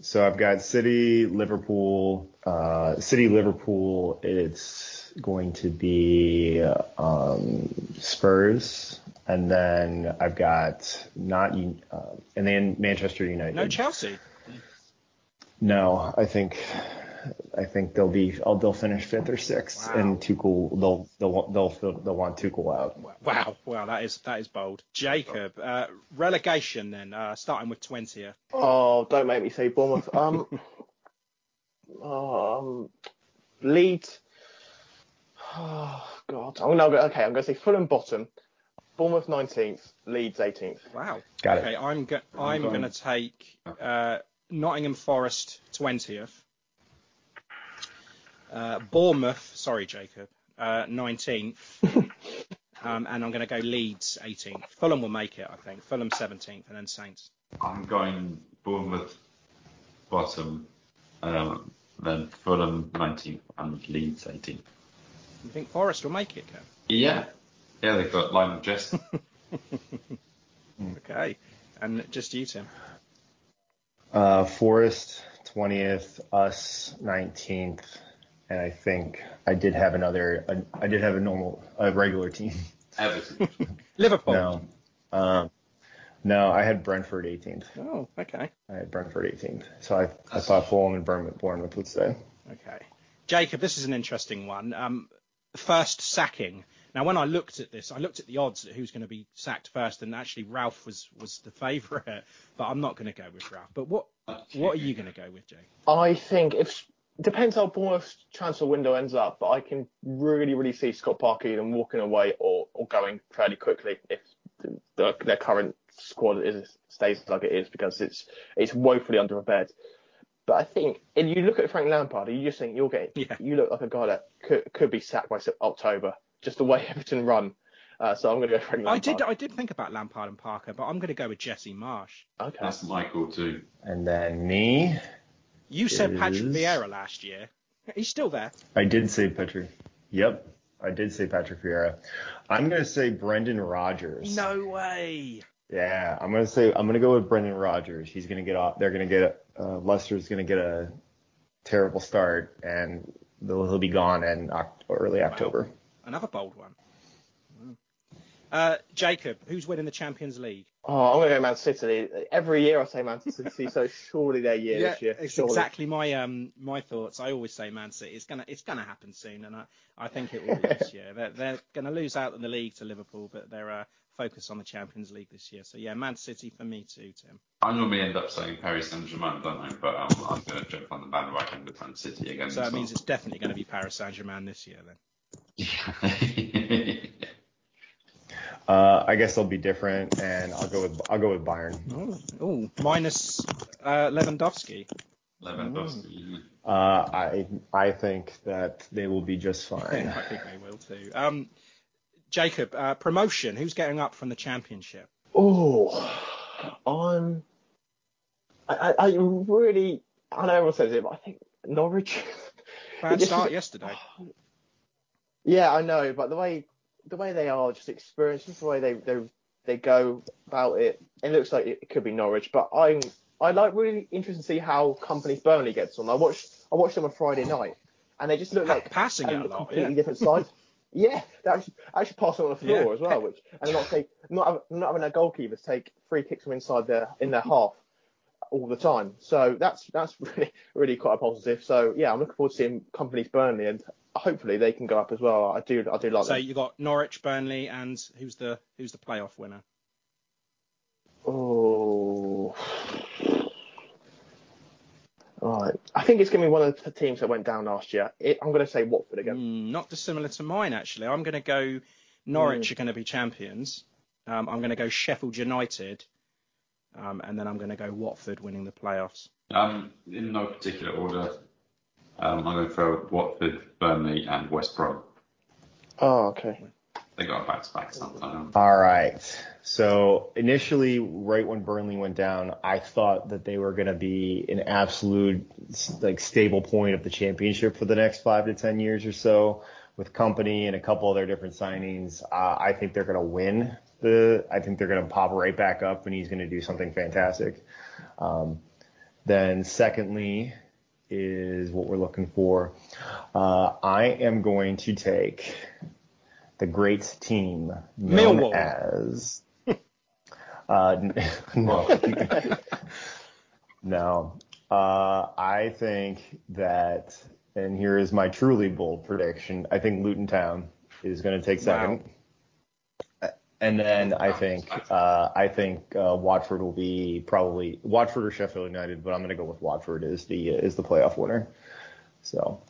So I've got City, Liverpool, uh, City, Liverpool. It's going to be um, Spurs, and then I've got not uh, and then Manchester United. No Chelsea. No, I think I think they'll be oh, they'll finish fifth or sixth, Wow. and Tuchel they'll they'll they'll they'll, they'll want Tuchel out. Wow, wow, that is that is bold. Jacob, uh, relegation then, uh, starting with 20th. Oh, don't make me say Bournemouth. Um, um, Leeds. Oh God, I'm gonna go. Okay, I'm gonna say Fulham bottom, Bournemouth 19th, Leeds 18th. Wow. Got it. Okay, I'm go- I'm going- going to take uh, Nottingham Forest 20th. Uh, Bournemouth, sorry Jacob, uh, 19th. um, and I'm going to go Leeds 18th. Fulham will make it, I think. Fulham 17th, and then Saints. I'm going Bournemouth bottom, um, then Fulham 19th and Leeds 18th. You think Forest will make it, Kev? Yeah, yeah, they've got Lionel Jess. Okay. And just you, Tim. Uh, Forest 20th, us 19th, and I think I did have another. I, I did have a normal, a regular team. Everton. Liverpool. No, um, no, I had Brentford 18th. Oh, okay. I had Brentford 18th. So I, I thought Fulham and Bournemouth, Bournemouth would stay. Okay. Jacob, this is an interesting one. Um, first sacking. Now, when I looked at this, I looked at the odds at who's going to be sacked first, and actually Ralph was was the favourite. But I'm not going to go with Ralph. But what what are you going to go with, Jake? I think if depends how Bournemouth's transfer window ends up, but I can really, really see Scott Parker either walking away or, or going fairly quickly if the, the, their current squad is stays like it is because it's it's woefully underprepared. But I think if you look at Frank Lampard, you just think you're getting Yeah. you look like a guy that could could be sacked by October, just the way Everton run. Uh, so I'm going to go Frank I did I did think about Lampard and Parker, but I'm going to go with Jesse Marsch. Okay. That's my call too. And then me, You said Patrick Vieira last year. He's still there. I did say Patrick. Yep, I did say Patrick Vieira. I'm gonna say Brendan Rodgers. No way. Yeah, I'm gonna say I'm gonna go with Brendan Rodgers. He's gonna get off. They're gonna get uh, Leicester's gonna get a terrible start, and he'll be gone in Oct- early October. Another bold one. Mm. Uh, Jacob, who's winning the Champions League? Oh, I'm going to go Man City. Every year I say Man City, so surely their year this year. it's surely. exactly my um my thoughts. I always say Man City. It's gonna it's gonna happen soon, and I, I think it will be this year. They're they're gonna lose out in the league to Liverpool, but they're uh, focused on the Champions League this year. So yeah, Man City for me too, Tim. I normally end up saying Paris Saint Germain, don't I? But um, I'm going to jump on the bandwagon with Man City again. So as that means it's definitely going to be Paris Saint Germain this year then. Uh, I guess they'll be different, and I'll go with I'll go with Bayern. Oh, oh minus uh, Lewandowski. Lewandowski. Uh, I I think that they will be just fine. I think they will too. Um, Jacob, uh, promotion. Who's getting up from the Championship? Oh, I'm. I, I, I really. I know everyone says it, but I think Norwich. Bad start yesterday. Yeah, I know, but the way the way they are, just experience, just the way they they they go about it, it looks like it could be Norwich. But I'm I like really interested to see how Kompany's Burnley gets on. I watched I watched them on Friday night, and they just look like passing a a lot, completely yeah. different side. Yeah, they actually, actually passing on the floor Yeah. as well, which and not take not have- not having their goalkeepers take free kicks from inside their in their half all the time. So that's that's really really quite a positive. So yeah, I'm looking forward to seeing Kompany's Burnley, and hopefully they can go up as well. I do I do like So them. you got Norwich, Burnley, and who's the who's the playoff winner? Oh. Right. I think it's going to be one of the teams that went down last year. It, I'm going to say Watford again. Mm, not dissimilar to mine actually. I'm going to go Norwich are going to be champions. Um, I'm going to go Sheffield United, um, and then I'm going to go Watford winning the playoffs. Um, in no particular order, um, I'm going to throw Watford, Burnley, and West Brom. Oh, okay. They got a back-to-back sometime. All right. So initially, right when Burnley went down, I thought that they were going to be an absolute like stable point of the championship for the next five to ten years or so. With Kompany and a couple of their different signings, uh, I think they're going to win the. I think they're going to pop right back up, and he's going to do something fantastic. Um, then secondly, is what we're looking for. Uh, I am going to take the great team known Millwall. as. Uh, no, no. Uh, I think that, and here is my truly bold prediction. I think Luton Town is going to take second. And then I think uh, I think uh, Watford will be probably Watford or Sheffield United, but I'm going to go with Watford as the is the playoff winner. So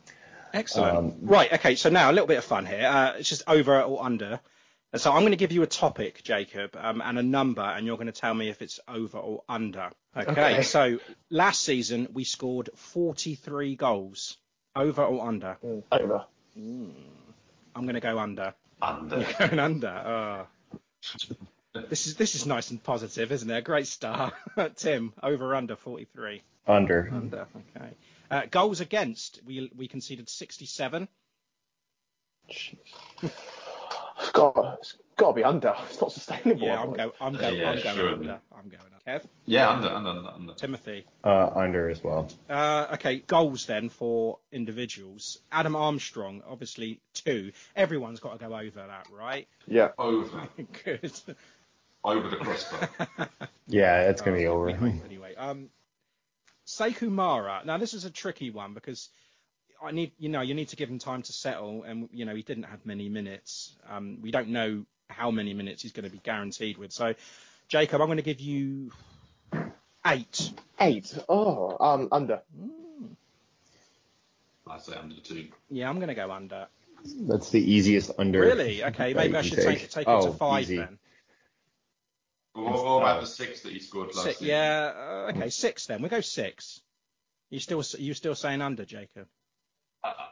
Excellent. Um, right. Okay. So now a little bit of fun here. Uh, it's just over or under. And So I'm going to give you a topic, Jacob, um, and a number, and you're going to tell me if it's over or under. Okay. Okay. So last season we scored 43 goals. Over or under? Over. I'm going to go under. Under. You're going under. Oh. This is this is nice and positive, isn't it? A great start. Tim, over under 43. under. Under. Okay. Uh, goals against. We we conceded 67. It's got, it's got to be under. It's not sustainable. Yeah, I'm go. I'm go. Yeah, I'm going sure. under. I'm going under. Kev, Yeah, under, under, under, under. Timothy. Uh, under as well. Uh, okay, goals then for individuals. Adam Armstrong, obviously two. Everyone's got to go over that, right? Yeah. Over. Good. Over the crossbar. Yeah, it's going to be Oh, over. Anyway, anyway, um, Sekou Mara. Now this is a tricky one because I need, you know, you need to give him time to settle, and you know he didn't have many minutes. Um, we don't know how many minutes he's going to be guaranteed with. So, Jacob, I'm going to give you eight. Eight. Oh, um, under. I say under two. Yeah, I'm going to go under. That's the easiest under. Really? Okay, maybe I should take, take it oh, to five easy. then. What, what about the six that he scored last Six, season? yeah, uh, okay, six then. We go six. You still you still saying under, Jacob?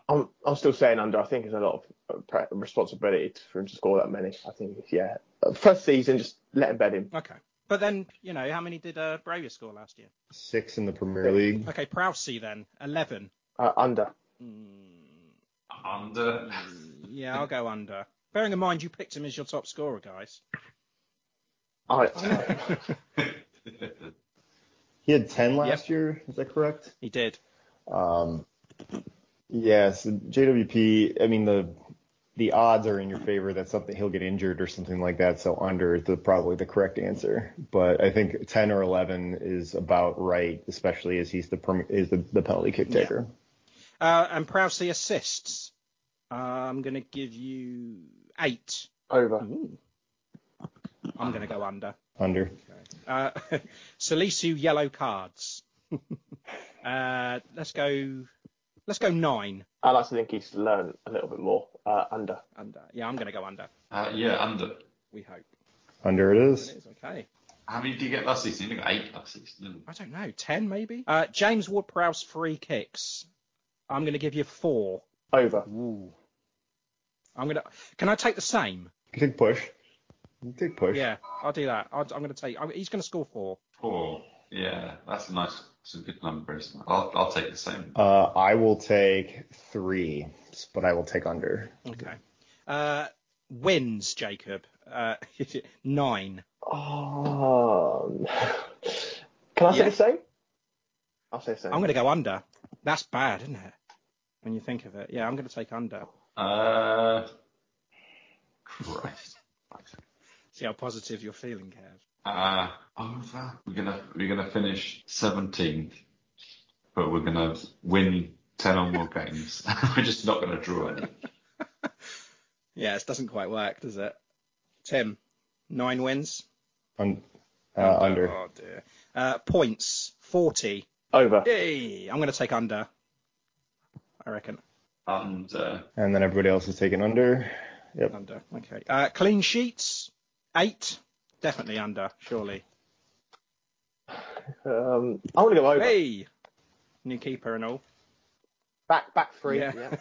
I'm, I'm still saying under. I think there's a lot of uh, pre- responsibility for him to score that many. I think, yeah. Uh, First season, just let him bed him. Okay. But then, you know, how many did uh, Broja score last year? Six in the Premier League. Okay, Prowsey then, 11. Uh, under. Under. Yeah, I'll go under. Bearing in mind you picked him as your top scorer, guys. I, He had 10 last year. Is that correct? He did. Um, yeah, so JWP, I mean, the the odds are in your favor that something he'll get injured or something like that. So under is the, probably the correct answer. But I think 10 or 11 is about right, especially as he's the perm- is the, the penalty kick taker. Uh, and Prowsey assists. Uh, I'm going to give you eight. over. Ooh. I'm going to go under. Under. Uh, Salisu yellow cards. uh, let's go. Let's go nine. I like to think he's learned a little bit more. Uh, under. Under. Yeah, I'm going to go under. Uh, yeah, under. We hope. Under it It is. is okay. How many did you get last season? You got eight last season. I don't know. Ten maybe. Uh, James Ward-Prowse free kicks. I'm going to give you four. Over. Ooh. I'm gonna. Can I take the same? You take push. You take push. Yeah, I'll do that. I'll, I'm going to take. I'm, he's going to score four. Four. Yeah, that's a nice, it's a good number, isn't? I'll, I'll take the same. Uh, I will take three, but I will take under. Okay. Uh, wins, Jacob. Uh, nine. Um, can I say Yeah. the same? I'll say the same. I'm going to go under. That's bad, isn't it? When you think of it. Yeah, I'm going to take under. Uh, Christ. See how positive you're feeling, Kev. Uh, over. We're gonna we're gonna finish 17th, but we're gonna win 10 or more games. we're just not gonna draw any. Yeah, it doesn't quite work, does it? Tim, nine wins. Un- uh, under. Oh dear. Uh, points, 40. Over. Yay! I'm going to take under. I reckon. And uh, And then everybody else is taking under. Yep. Under. Okay. Uh, clean sheets, eight. Definitely under, surely. Um, I want to go over. Hey! New keeper and all. Back, back three. Yeah.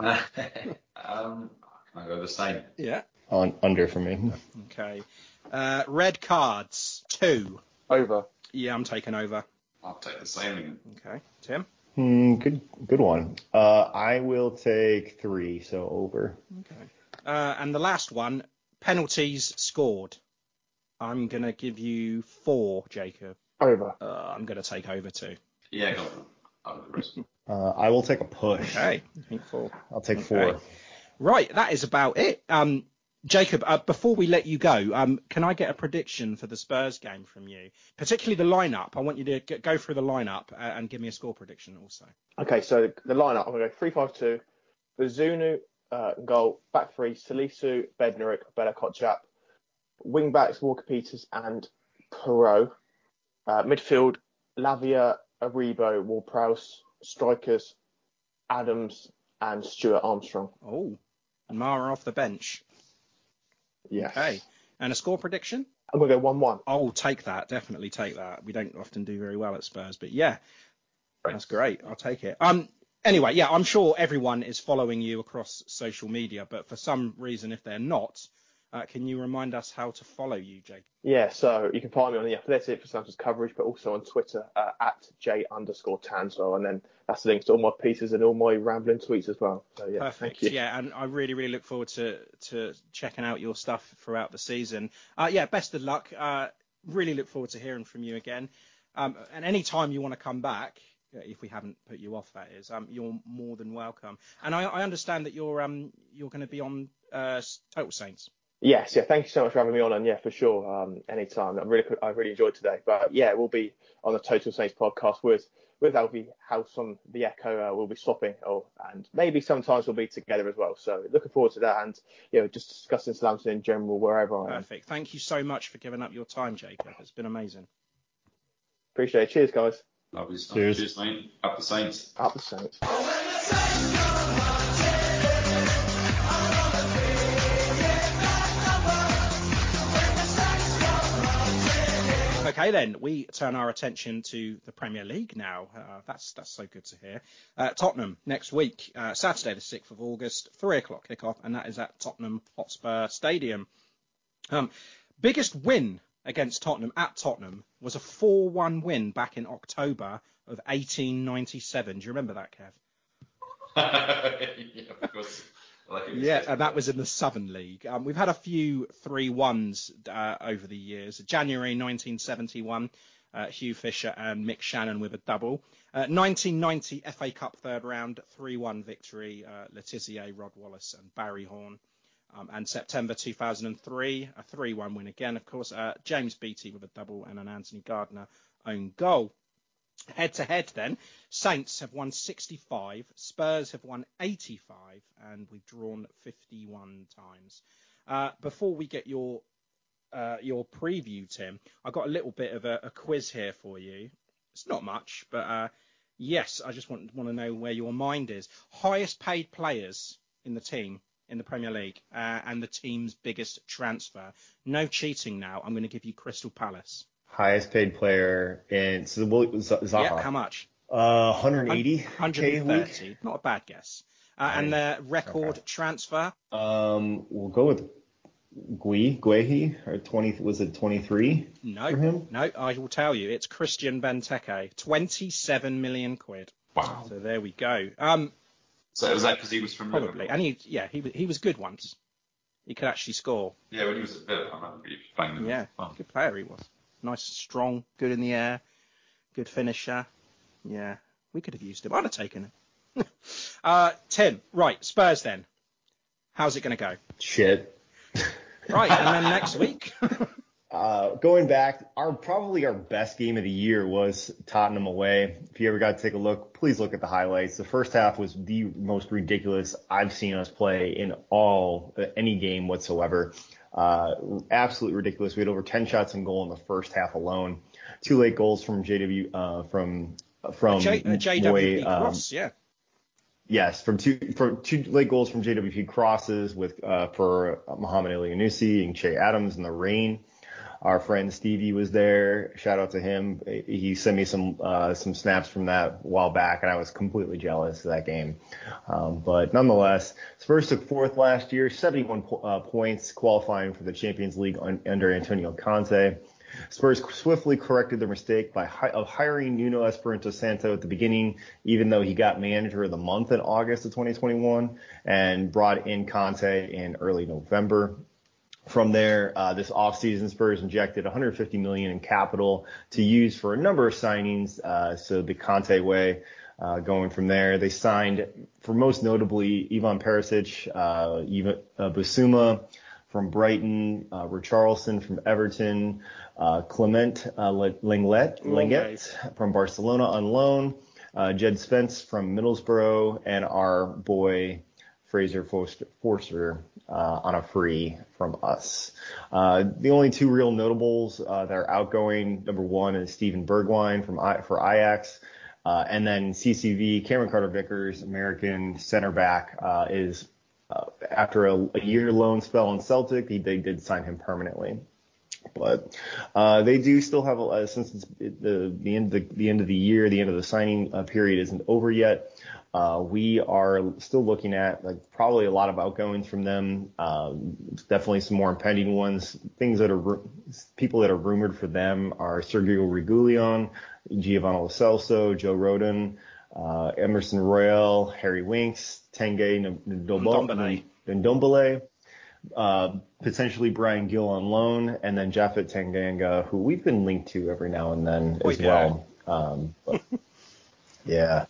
Yeah. um, can I go the same? yeah. On, under for me. Okay. Uh, red cards, two. Over. Yeah, I'm taking over. I'll take the same again. Okay. Tim? Hmm, good, good one. Uh, I will take three, so over. Okay. Uh, and the last one, penalties scored. I'm going to give you four, Jacob. Over. Uh, I'm going to take over two. Yeah, go Uh, I will take a push. Okay, I think four. I'll take Okay. four. Right, that is about it. Um, Jacob, uh, before we let you go, um, can I get a prediction for the Spurs game from you? Particularly the lineup. I want you to g- go through the lineup uh, and give me a score prediction also. Okay, so the lineup, I'm going to go 3 5 2. Bazunu, uh, goal, back three, Salisu, Bednarek, Bella Kotchap. Wing backs, Walker Peters and Perraud. Uh, midfield, Lavia, Aribo, Ward-Prowse. Strikers, Adams and Stuart Armstrong. Oh, and Mara off the bench. Yes. Okay, and a score prediction? I'm going to go 1 1. I'll take that. Definitely take that. We don't often do very well at Spurs, but yeah, that's great. I'll take it. Um. Anyway, yeah, I'm sure everyone is following you across social media, but for some reason, if they're not, uh, can you remind us how to follow you, Jake? Yeah, so you can find me on the Athletic for Samson's coverage, but also on Twitter uh, at J underscore Tanswell, and then that's the links to all my pieces and all my rambling tweets as well. So yeah, Perfect. thank you. Yeah, and I really, really look forward to to checking out your stuff throughout the season. Uh, yeah, best of luck. Uh, really look forward to hearing from you again. Um, and any time you want to come back, if we haven't put you off, that is, um, you're more than welcome. And I, I understand that you're um you're going to be on uh, Total Saints. Yes, yeah, thank you so much for having me on, and yeah, for sure, um, anytime. I really, I really enjoyed today, but yeah, we'll be on the Total Saints podcast with with Alfie House on the Echo. Uh, we'll be swapping, or and maybe sometimes we'll be together as well. So looking forward to that, and you know, just discussing Southampton in general wherever I am. Perfect. Thank you so much for giving up your time, Jacob. It's been amazing. Appreciate it. Cheers, guys. Lovely stuff. Cheers. Cheers, mate. Up the Saints. Up the Saints. Okay, then we turn our attention to the Premier League now. Uh, that's that's so good to hear. Uh, Tottenham next week, uh, Saturday the sixth of August, three o'clock kickoff, and that is at Tottenham Hotspur Stadium. Um, biggest win against Tottenham at Tottenham was a four-one win back in October of 1897. Do you remember that, Kev? yeah, of course. Like Yeah, and that was in the Southern League. Um, we've had a few three ones uh, over the years. January 1971, uh, Hugh Fisher and Mick Channon with a double. Uh, 1990 FA Cup third round, 3-1 victory. Uh, Le Tissier, Rod Wallace, and Barry Horne. Um, and September 2003, a 3-1 win again, of course. Uh, James Beattie with a double and an Anthony Gardner own goal. Head to head, then, Saints have won 65, Spurs have won 85, and we've drawn 51 times. Uh, before we get your uh, your preview, Tim, I've got a little bit of a, a quiz here for you. It's not much, but uh, yes, I just want want to know where your mind is. Highest paid players in the team in the Premier League, uh, and the team's biggest transfer. No cheating now. I'm going to give you Crystal Palace. Highest paid player in so Will- Z- Zaha. Yeah, how much? Uh, 180 k a week. 130. Not a bad guess. Uh, and the record transfer. Um, we'll go with Gui Guehi or 20 was it 23 No, for him? no. I will tell you, it's Christian Benteke, 27 million quid. Wow. So there we go. Um, So was that because he was from probably, Liverpool? and he, yeah, he was- he was good once. He could actually score. Yeah, when he was at Villa, I remember he playing. Yeah, Well, good player he was. Nice, and strong, good in the air, good finisher. Yeah, we could have used him. I'd have taken him. uh, Tim, right, Spurs then. How's it going to go? Shit. Right, and then next week. Uh, going back, our probably our best game of the year was Tottenham away. If you ever got to take a look, please look at the highlights. The first half was the most ridiculous I've seen us play in all uh, any game whatsoever. Uh, absolutely ridiculous. We had over 10 shots in goal in the first half alone. Two late goals from JW uh, from from J, uh, JWP Moy, um, Cross, yeah. Yes, from two from two late goals from JWP crosses with uh, for Muhammad Elyounoussi and Che Adams in the rain. Our friend Stevie was there. Shout out to him. He sent me some uh, some snaps from that while back, and I was completely jealous of that game. Um, but nonetheless, Spurs took fourth last year, 71 po- uh, points, qualifying for the Champions League un- under Antonio Conte. Spurs swiftly corrected their mistake by hi- of hiring Nuno Espirito Santo at the beginning, even though he got manager of the month in August of 2021, and brought in Conte in early November. From there, uh, this offseason, Spurs injected 150 million in capital to use for a number of signings. Uh, so the Conte way, uh, going from there, they signed, for most notably, Ivan Perisic, uh, Ivan uh, Bissouma from Brighton, uh, Richarlison from Everton, uh, Clement uh, Lenglet, Lenglet from Barcelona on loan, uh, Jed Spence from Middlesbrough, and our boy Fraser Forster, Forster uh, on a free from us. Uh, the only two real notables uh, that are outgoing, number one is Steven Bergwijn from I, for Ajax, uh, and then CCV Cameron Carter Vickers, American center back, uh, is uh, after a, a, year loan spell in Celtic, they did sign him permanently. But uh, they do still have a, since it's the the end the, the end of the year, the end of the signing uh, period isn't over yet. Uh, we are still looking at like probably a lot of outgoings from them. Um, definitely some more impending ones. Things that are people that are rumored for them are Sergio Reguilon, Giovanni Lo Celso, Joe Rodon, uh, Emerson Royal, Harry Winks, Ndombele, Ndombele uh, potentially Bryan Gil on loan, and then Japhet Tanganga, who we've been linked to every now and then as well. Um, but, yeah.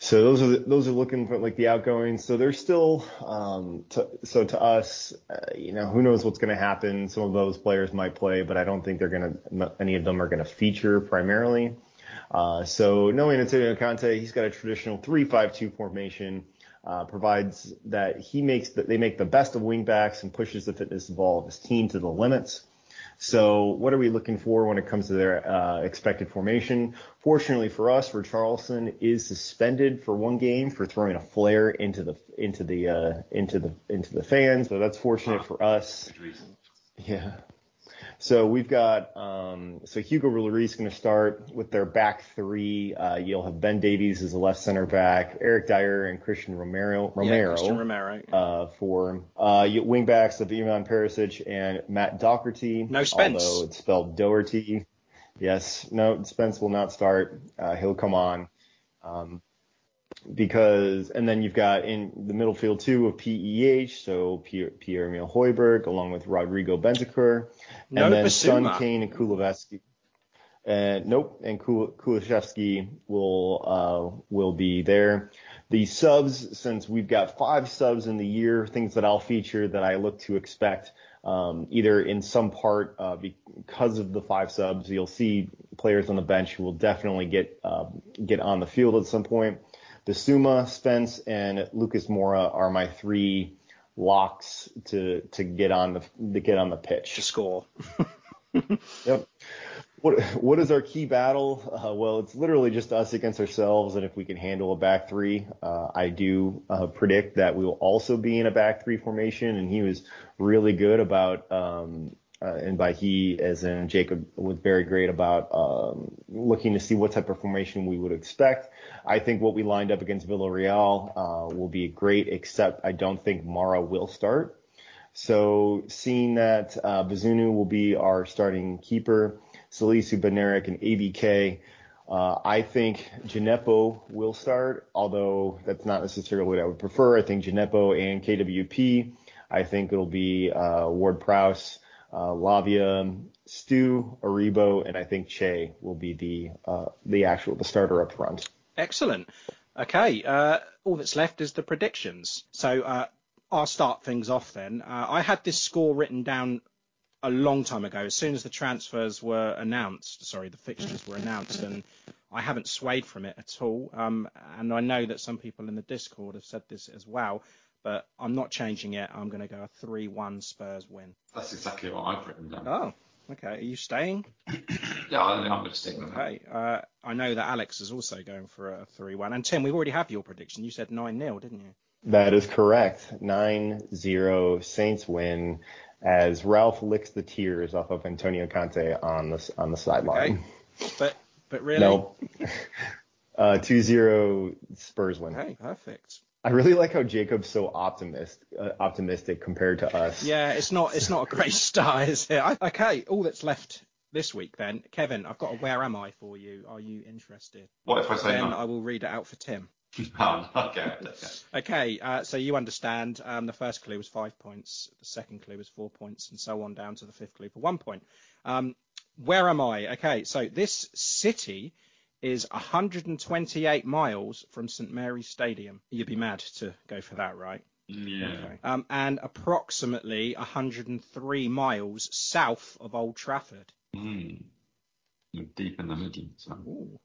So those are the, those are looking for like the outgoings. So they're still um, to, so to us, uh, you know, who knows what's going to happen. Some of those players might play, but I don't think they're going to. Any of them are going to feature primarily. Uh, so knowing Antonio Conte, he's got a traditional three-five-two formation. Uh, provides that he makes that they make the best of wingbacks and pushes the fitness of all of his team to the limits. So what are we looking for when it comes to their uh, expected formation? Fortunately for us, Richarlison is suspended for one game for throwing a flare into the into the uh, into the into the fans. So that's fortunate for us. Yeah. So we've got um, so Hugo Lloris going to start with their back three. Uh, you'll have Ben Davies as a left center back, Eric Dier and Christian Romero. Romero. Yeah, Christian Romero. Uh, for uh, wing backs of Ivan Perisic and Matt Doherty. No Spence. Although it's spelled Doherty. Yes, no, Spence will not start. Uh, he'll come on. Um, because and then you've got in the middle field too of PEH, so Pierre, Pierre Emil Højbjerg along with Rodrigo Bentancur, no and then Bissouma. Son Kane and Kulusevski. And nope, and Kul- Kulusevski will uh, will be there. The subs, since we've got five subs in the year, things that I'll feature that I look to expect um, either in some part uh, because of the five subs. You'll see players on the bench who will definitely get uh, get on the field at some point. Bissouma, Spence, and Lucas Moura are my three locks to to get on the to get on the pitch to score. yep. What what is our key battle? Uh, well, it's literally just us against ourselves, and if we can handle a back three, uh, I do uh, predict that we will also be in a back three formation. And he was really good about um, uh, and by he as in Jacob was very great about um, looking to see what type of formation we would expect. I think what we lined up against Villarreal uh, will be great, except I don't think Mara will start. So seeing that uh, Bazunu will be our starting keeper, Salisu Bednarek and ABK. Uh, I think Djenepo will start, although that's not necessarily what I would prefer. I think Djenepo and KWP. I think it'll be uh, Ward Prowse uh, Lavia, Stu, Aribo, and I think Che will be the uh, the actual the starter up front. Excellent. Okay, uh, all that's left is the predictions. So uh, I'll start things off then. Uh, I had this score written down a long time ago, as soon as the transfers were announced. Sorry, the fixtures were announced, and I haven't swayed from it at all. Um, and I know that some people in the Discord have said this as well but I'm not changing it. I'm going to go a 3-1 Spurs win. That's exactly what I've written down. Oh, okay. Are you staying? yeah, I think I'm going to stick with okay. that. Uh, I know that Alex is also going for a 3-1. And Tim, we already have your prediction. You said 9-0, didn't you? That is correct. 9-0 Saints win as Ralph licks the tears off of Antonio Conte on the on the sideline. Okay. But but really? No. uh, 2-0 Spurs win. Okay, perfect. I really like how Jacob's so optimist, uh, optimistic compared to us. Yeah, it's not it's not a great start, is it? I, okay, all that's left this week then, Kevin, I've got a where am I for you. Are you interested? What if I say then no? I will read it out for Tim. Oh, okay. Okay, uh, so you understand. Um, the first clue was five points. The second clue was four points, and so on down to the fifth clue for one point. Um, where am I? Okay, so this city is 128 miles from St Mary's Stadium. You'd be mad to go for that, right? Yeah. Okay. Um, and approximately 103 miles south of Old Trafford. Mm. Deep in the middle. So. Ooh.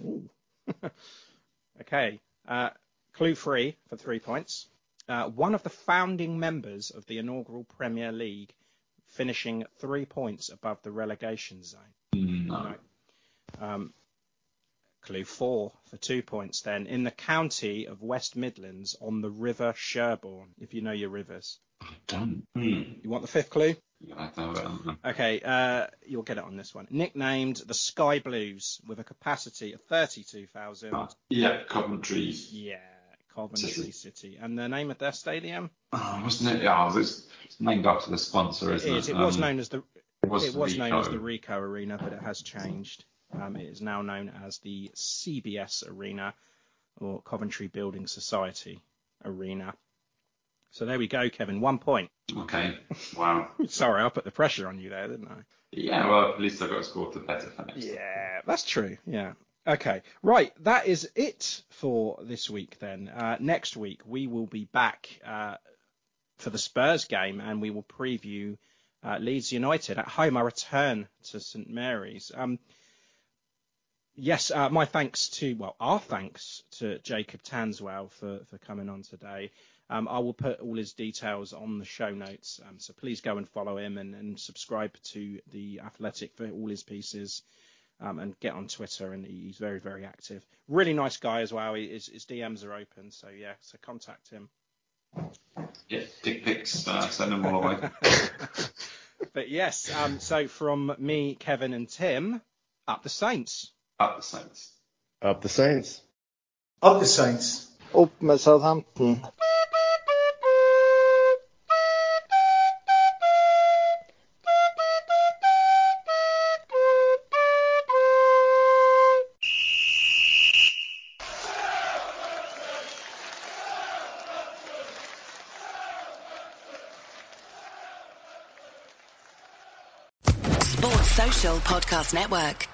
Ooh. okay. Uh, clue three for three points. Uh, one of the founding members of the inaugural Premier League, finishing three points above the relegation zone. No. Um, clue four for two points then. In the county of West Midlands on the River Sherbourne, if you know your rivers. Done. Mm. You want the fifth clue? Yeah, I. Okay, uh, you'll get it on this one. Nicknamed the Sky Blues with a capacity of 32,000. Yeah, Coventry. Yeah, Coventry City. And the name of their stadium? Oh, wasn't it? Yeah, was it's named after the sponsor, It isn't is. it? It was Um, known as the it was it was known as the Ricoh Arena, but it has changed. Um, it is now known as the CBS Arena or Coventry Building Society Arena. So there we go, Kevin. One point. Okay. Wow. Sorry, I put the pressure on you there, didn't I? Yeah, well, at least I got a score to better for next. Yeah, that's true. Yeah. Okay. Right. That is it for this week then. Uh, next week we will be back uh, for the Spurs game and we will preview uh, Leeds United at home. Our return to St Mary's. Um, yes, uh, my thanks to well, our thanks to Jacob Tanswell for for coming on today. Um, I will put all his details on the show notes, um, so please go and follow him and, and subscribe to the Athletic for all his pieces. Um, and get on Twitter, and he's very, very active. Really nice guy as well. He, his, his DMs are open, so yeah, so contact him. Yeah, dick pics, uh, send them all away. But yes, um, so from me, Kevin, and Tim, up the Saints. Up the Saints. Up the Saints. Up the Saints. Up at Southampton. Sports Social Podcast Network.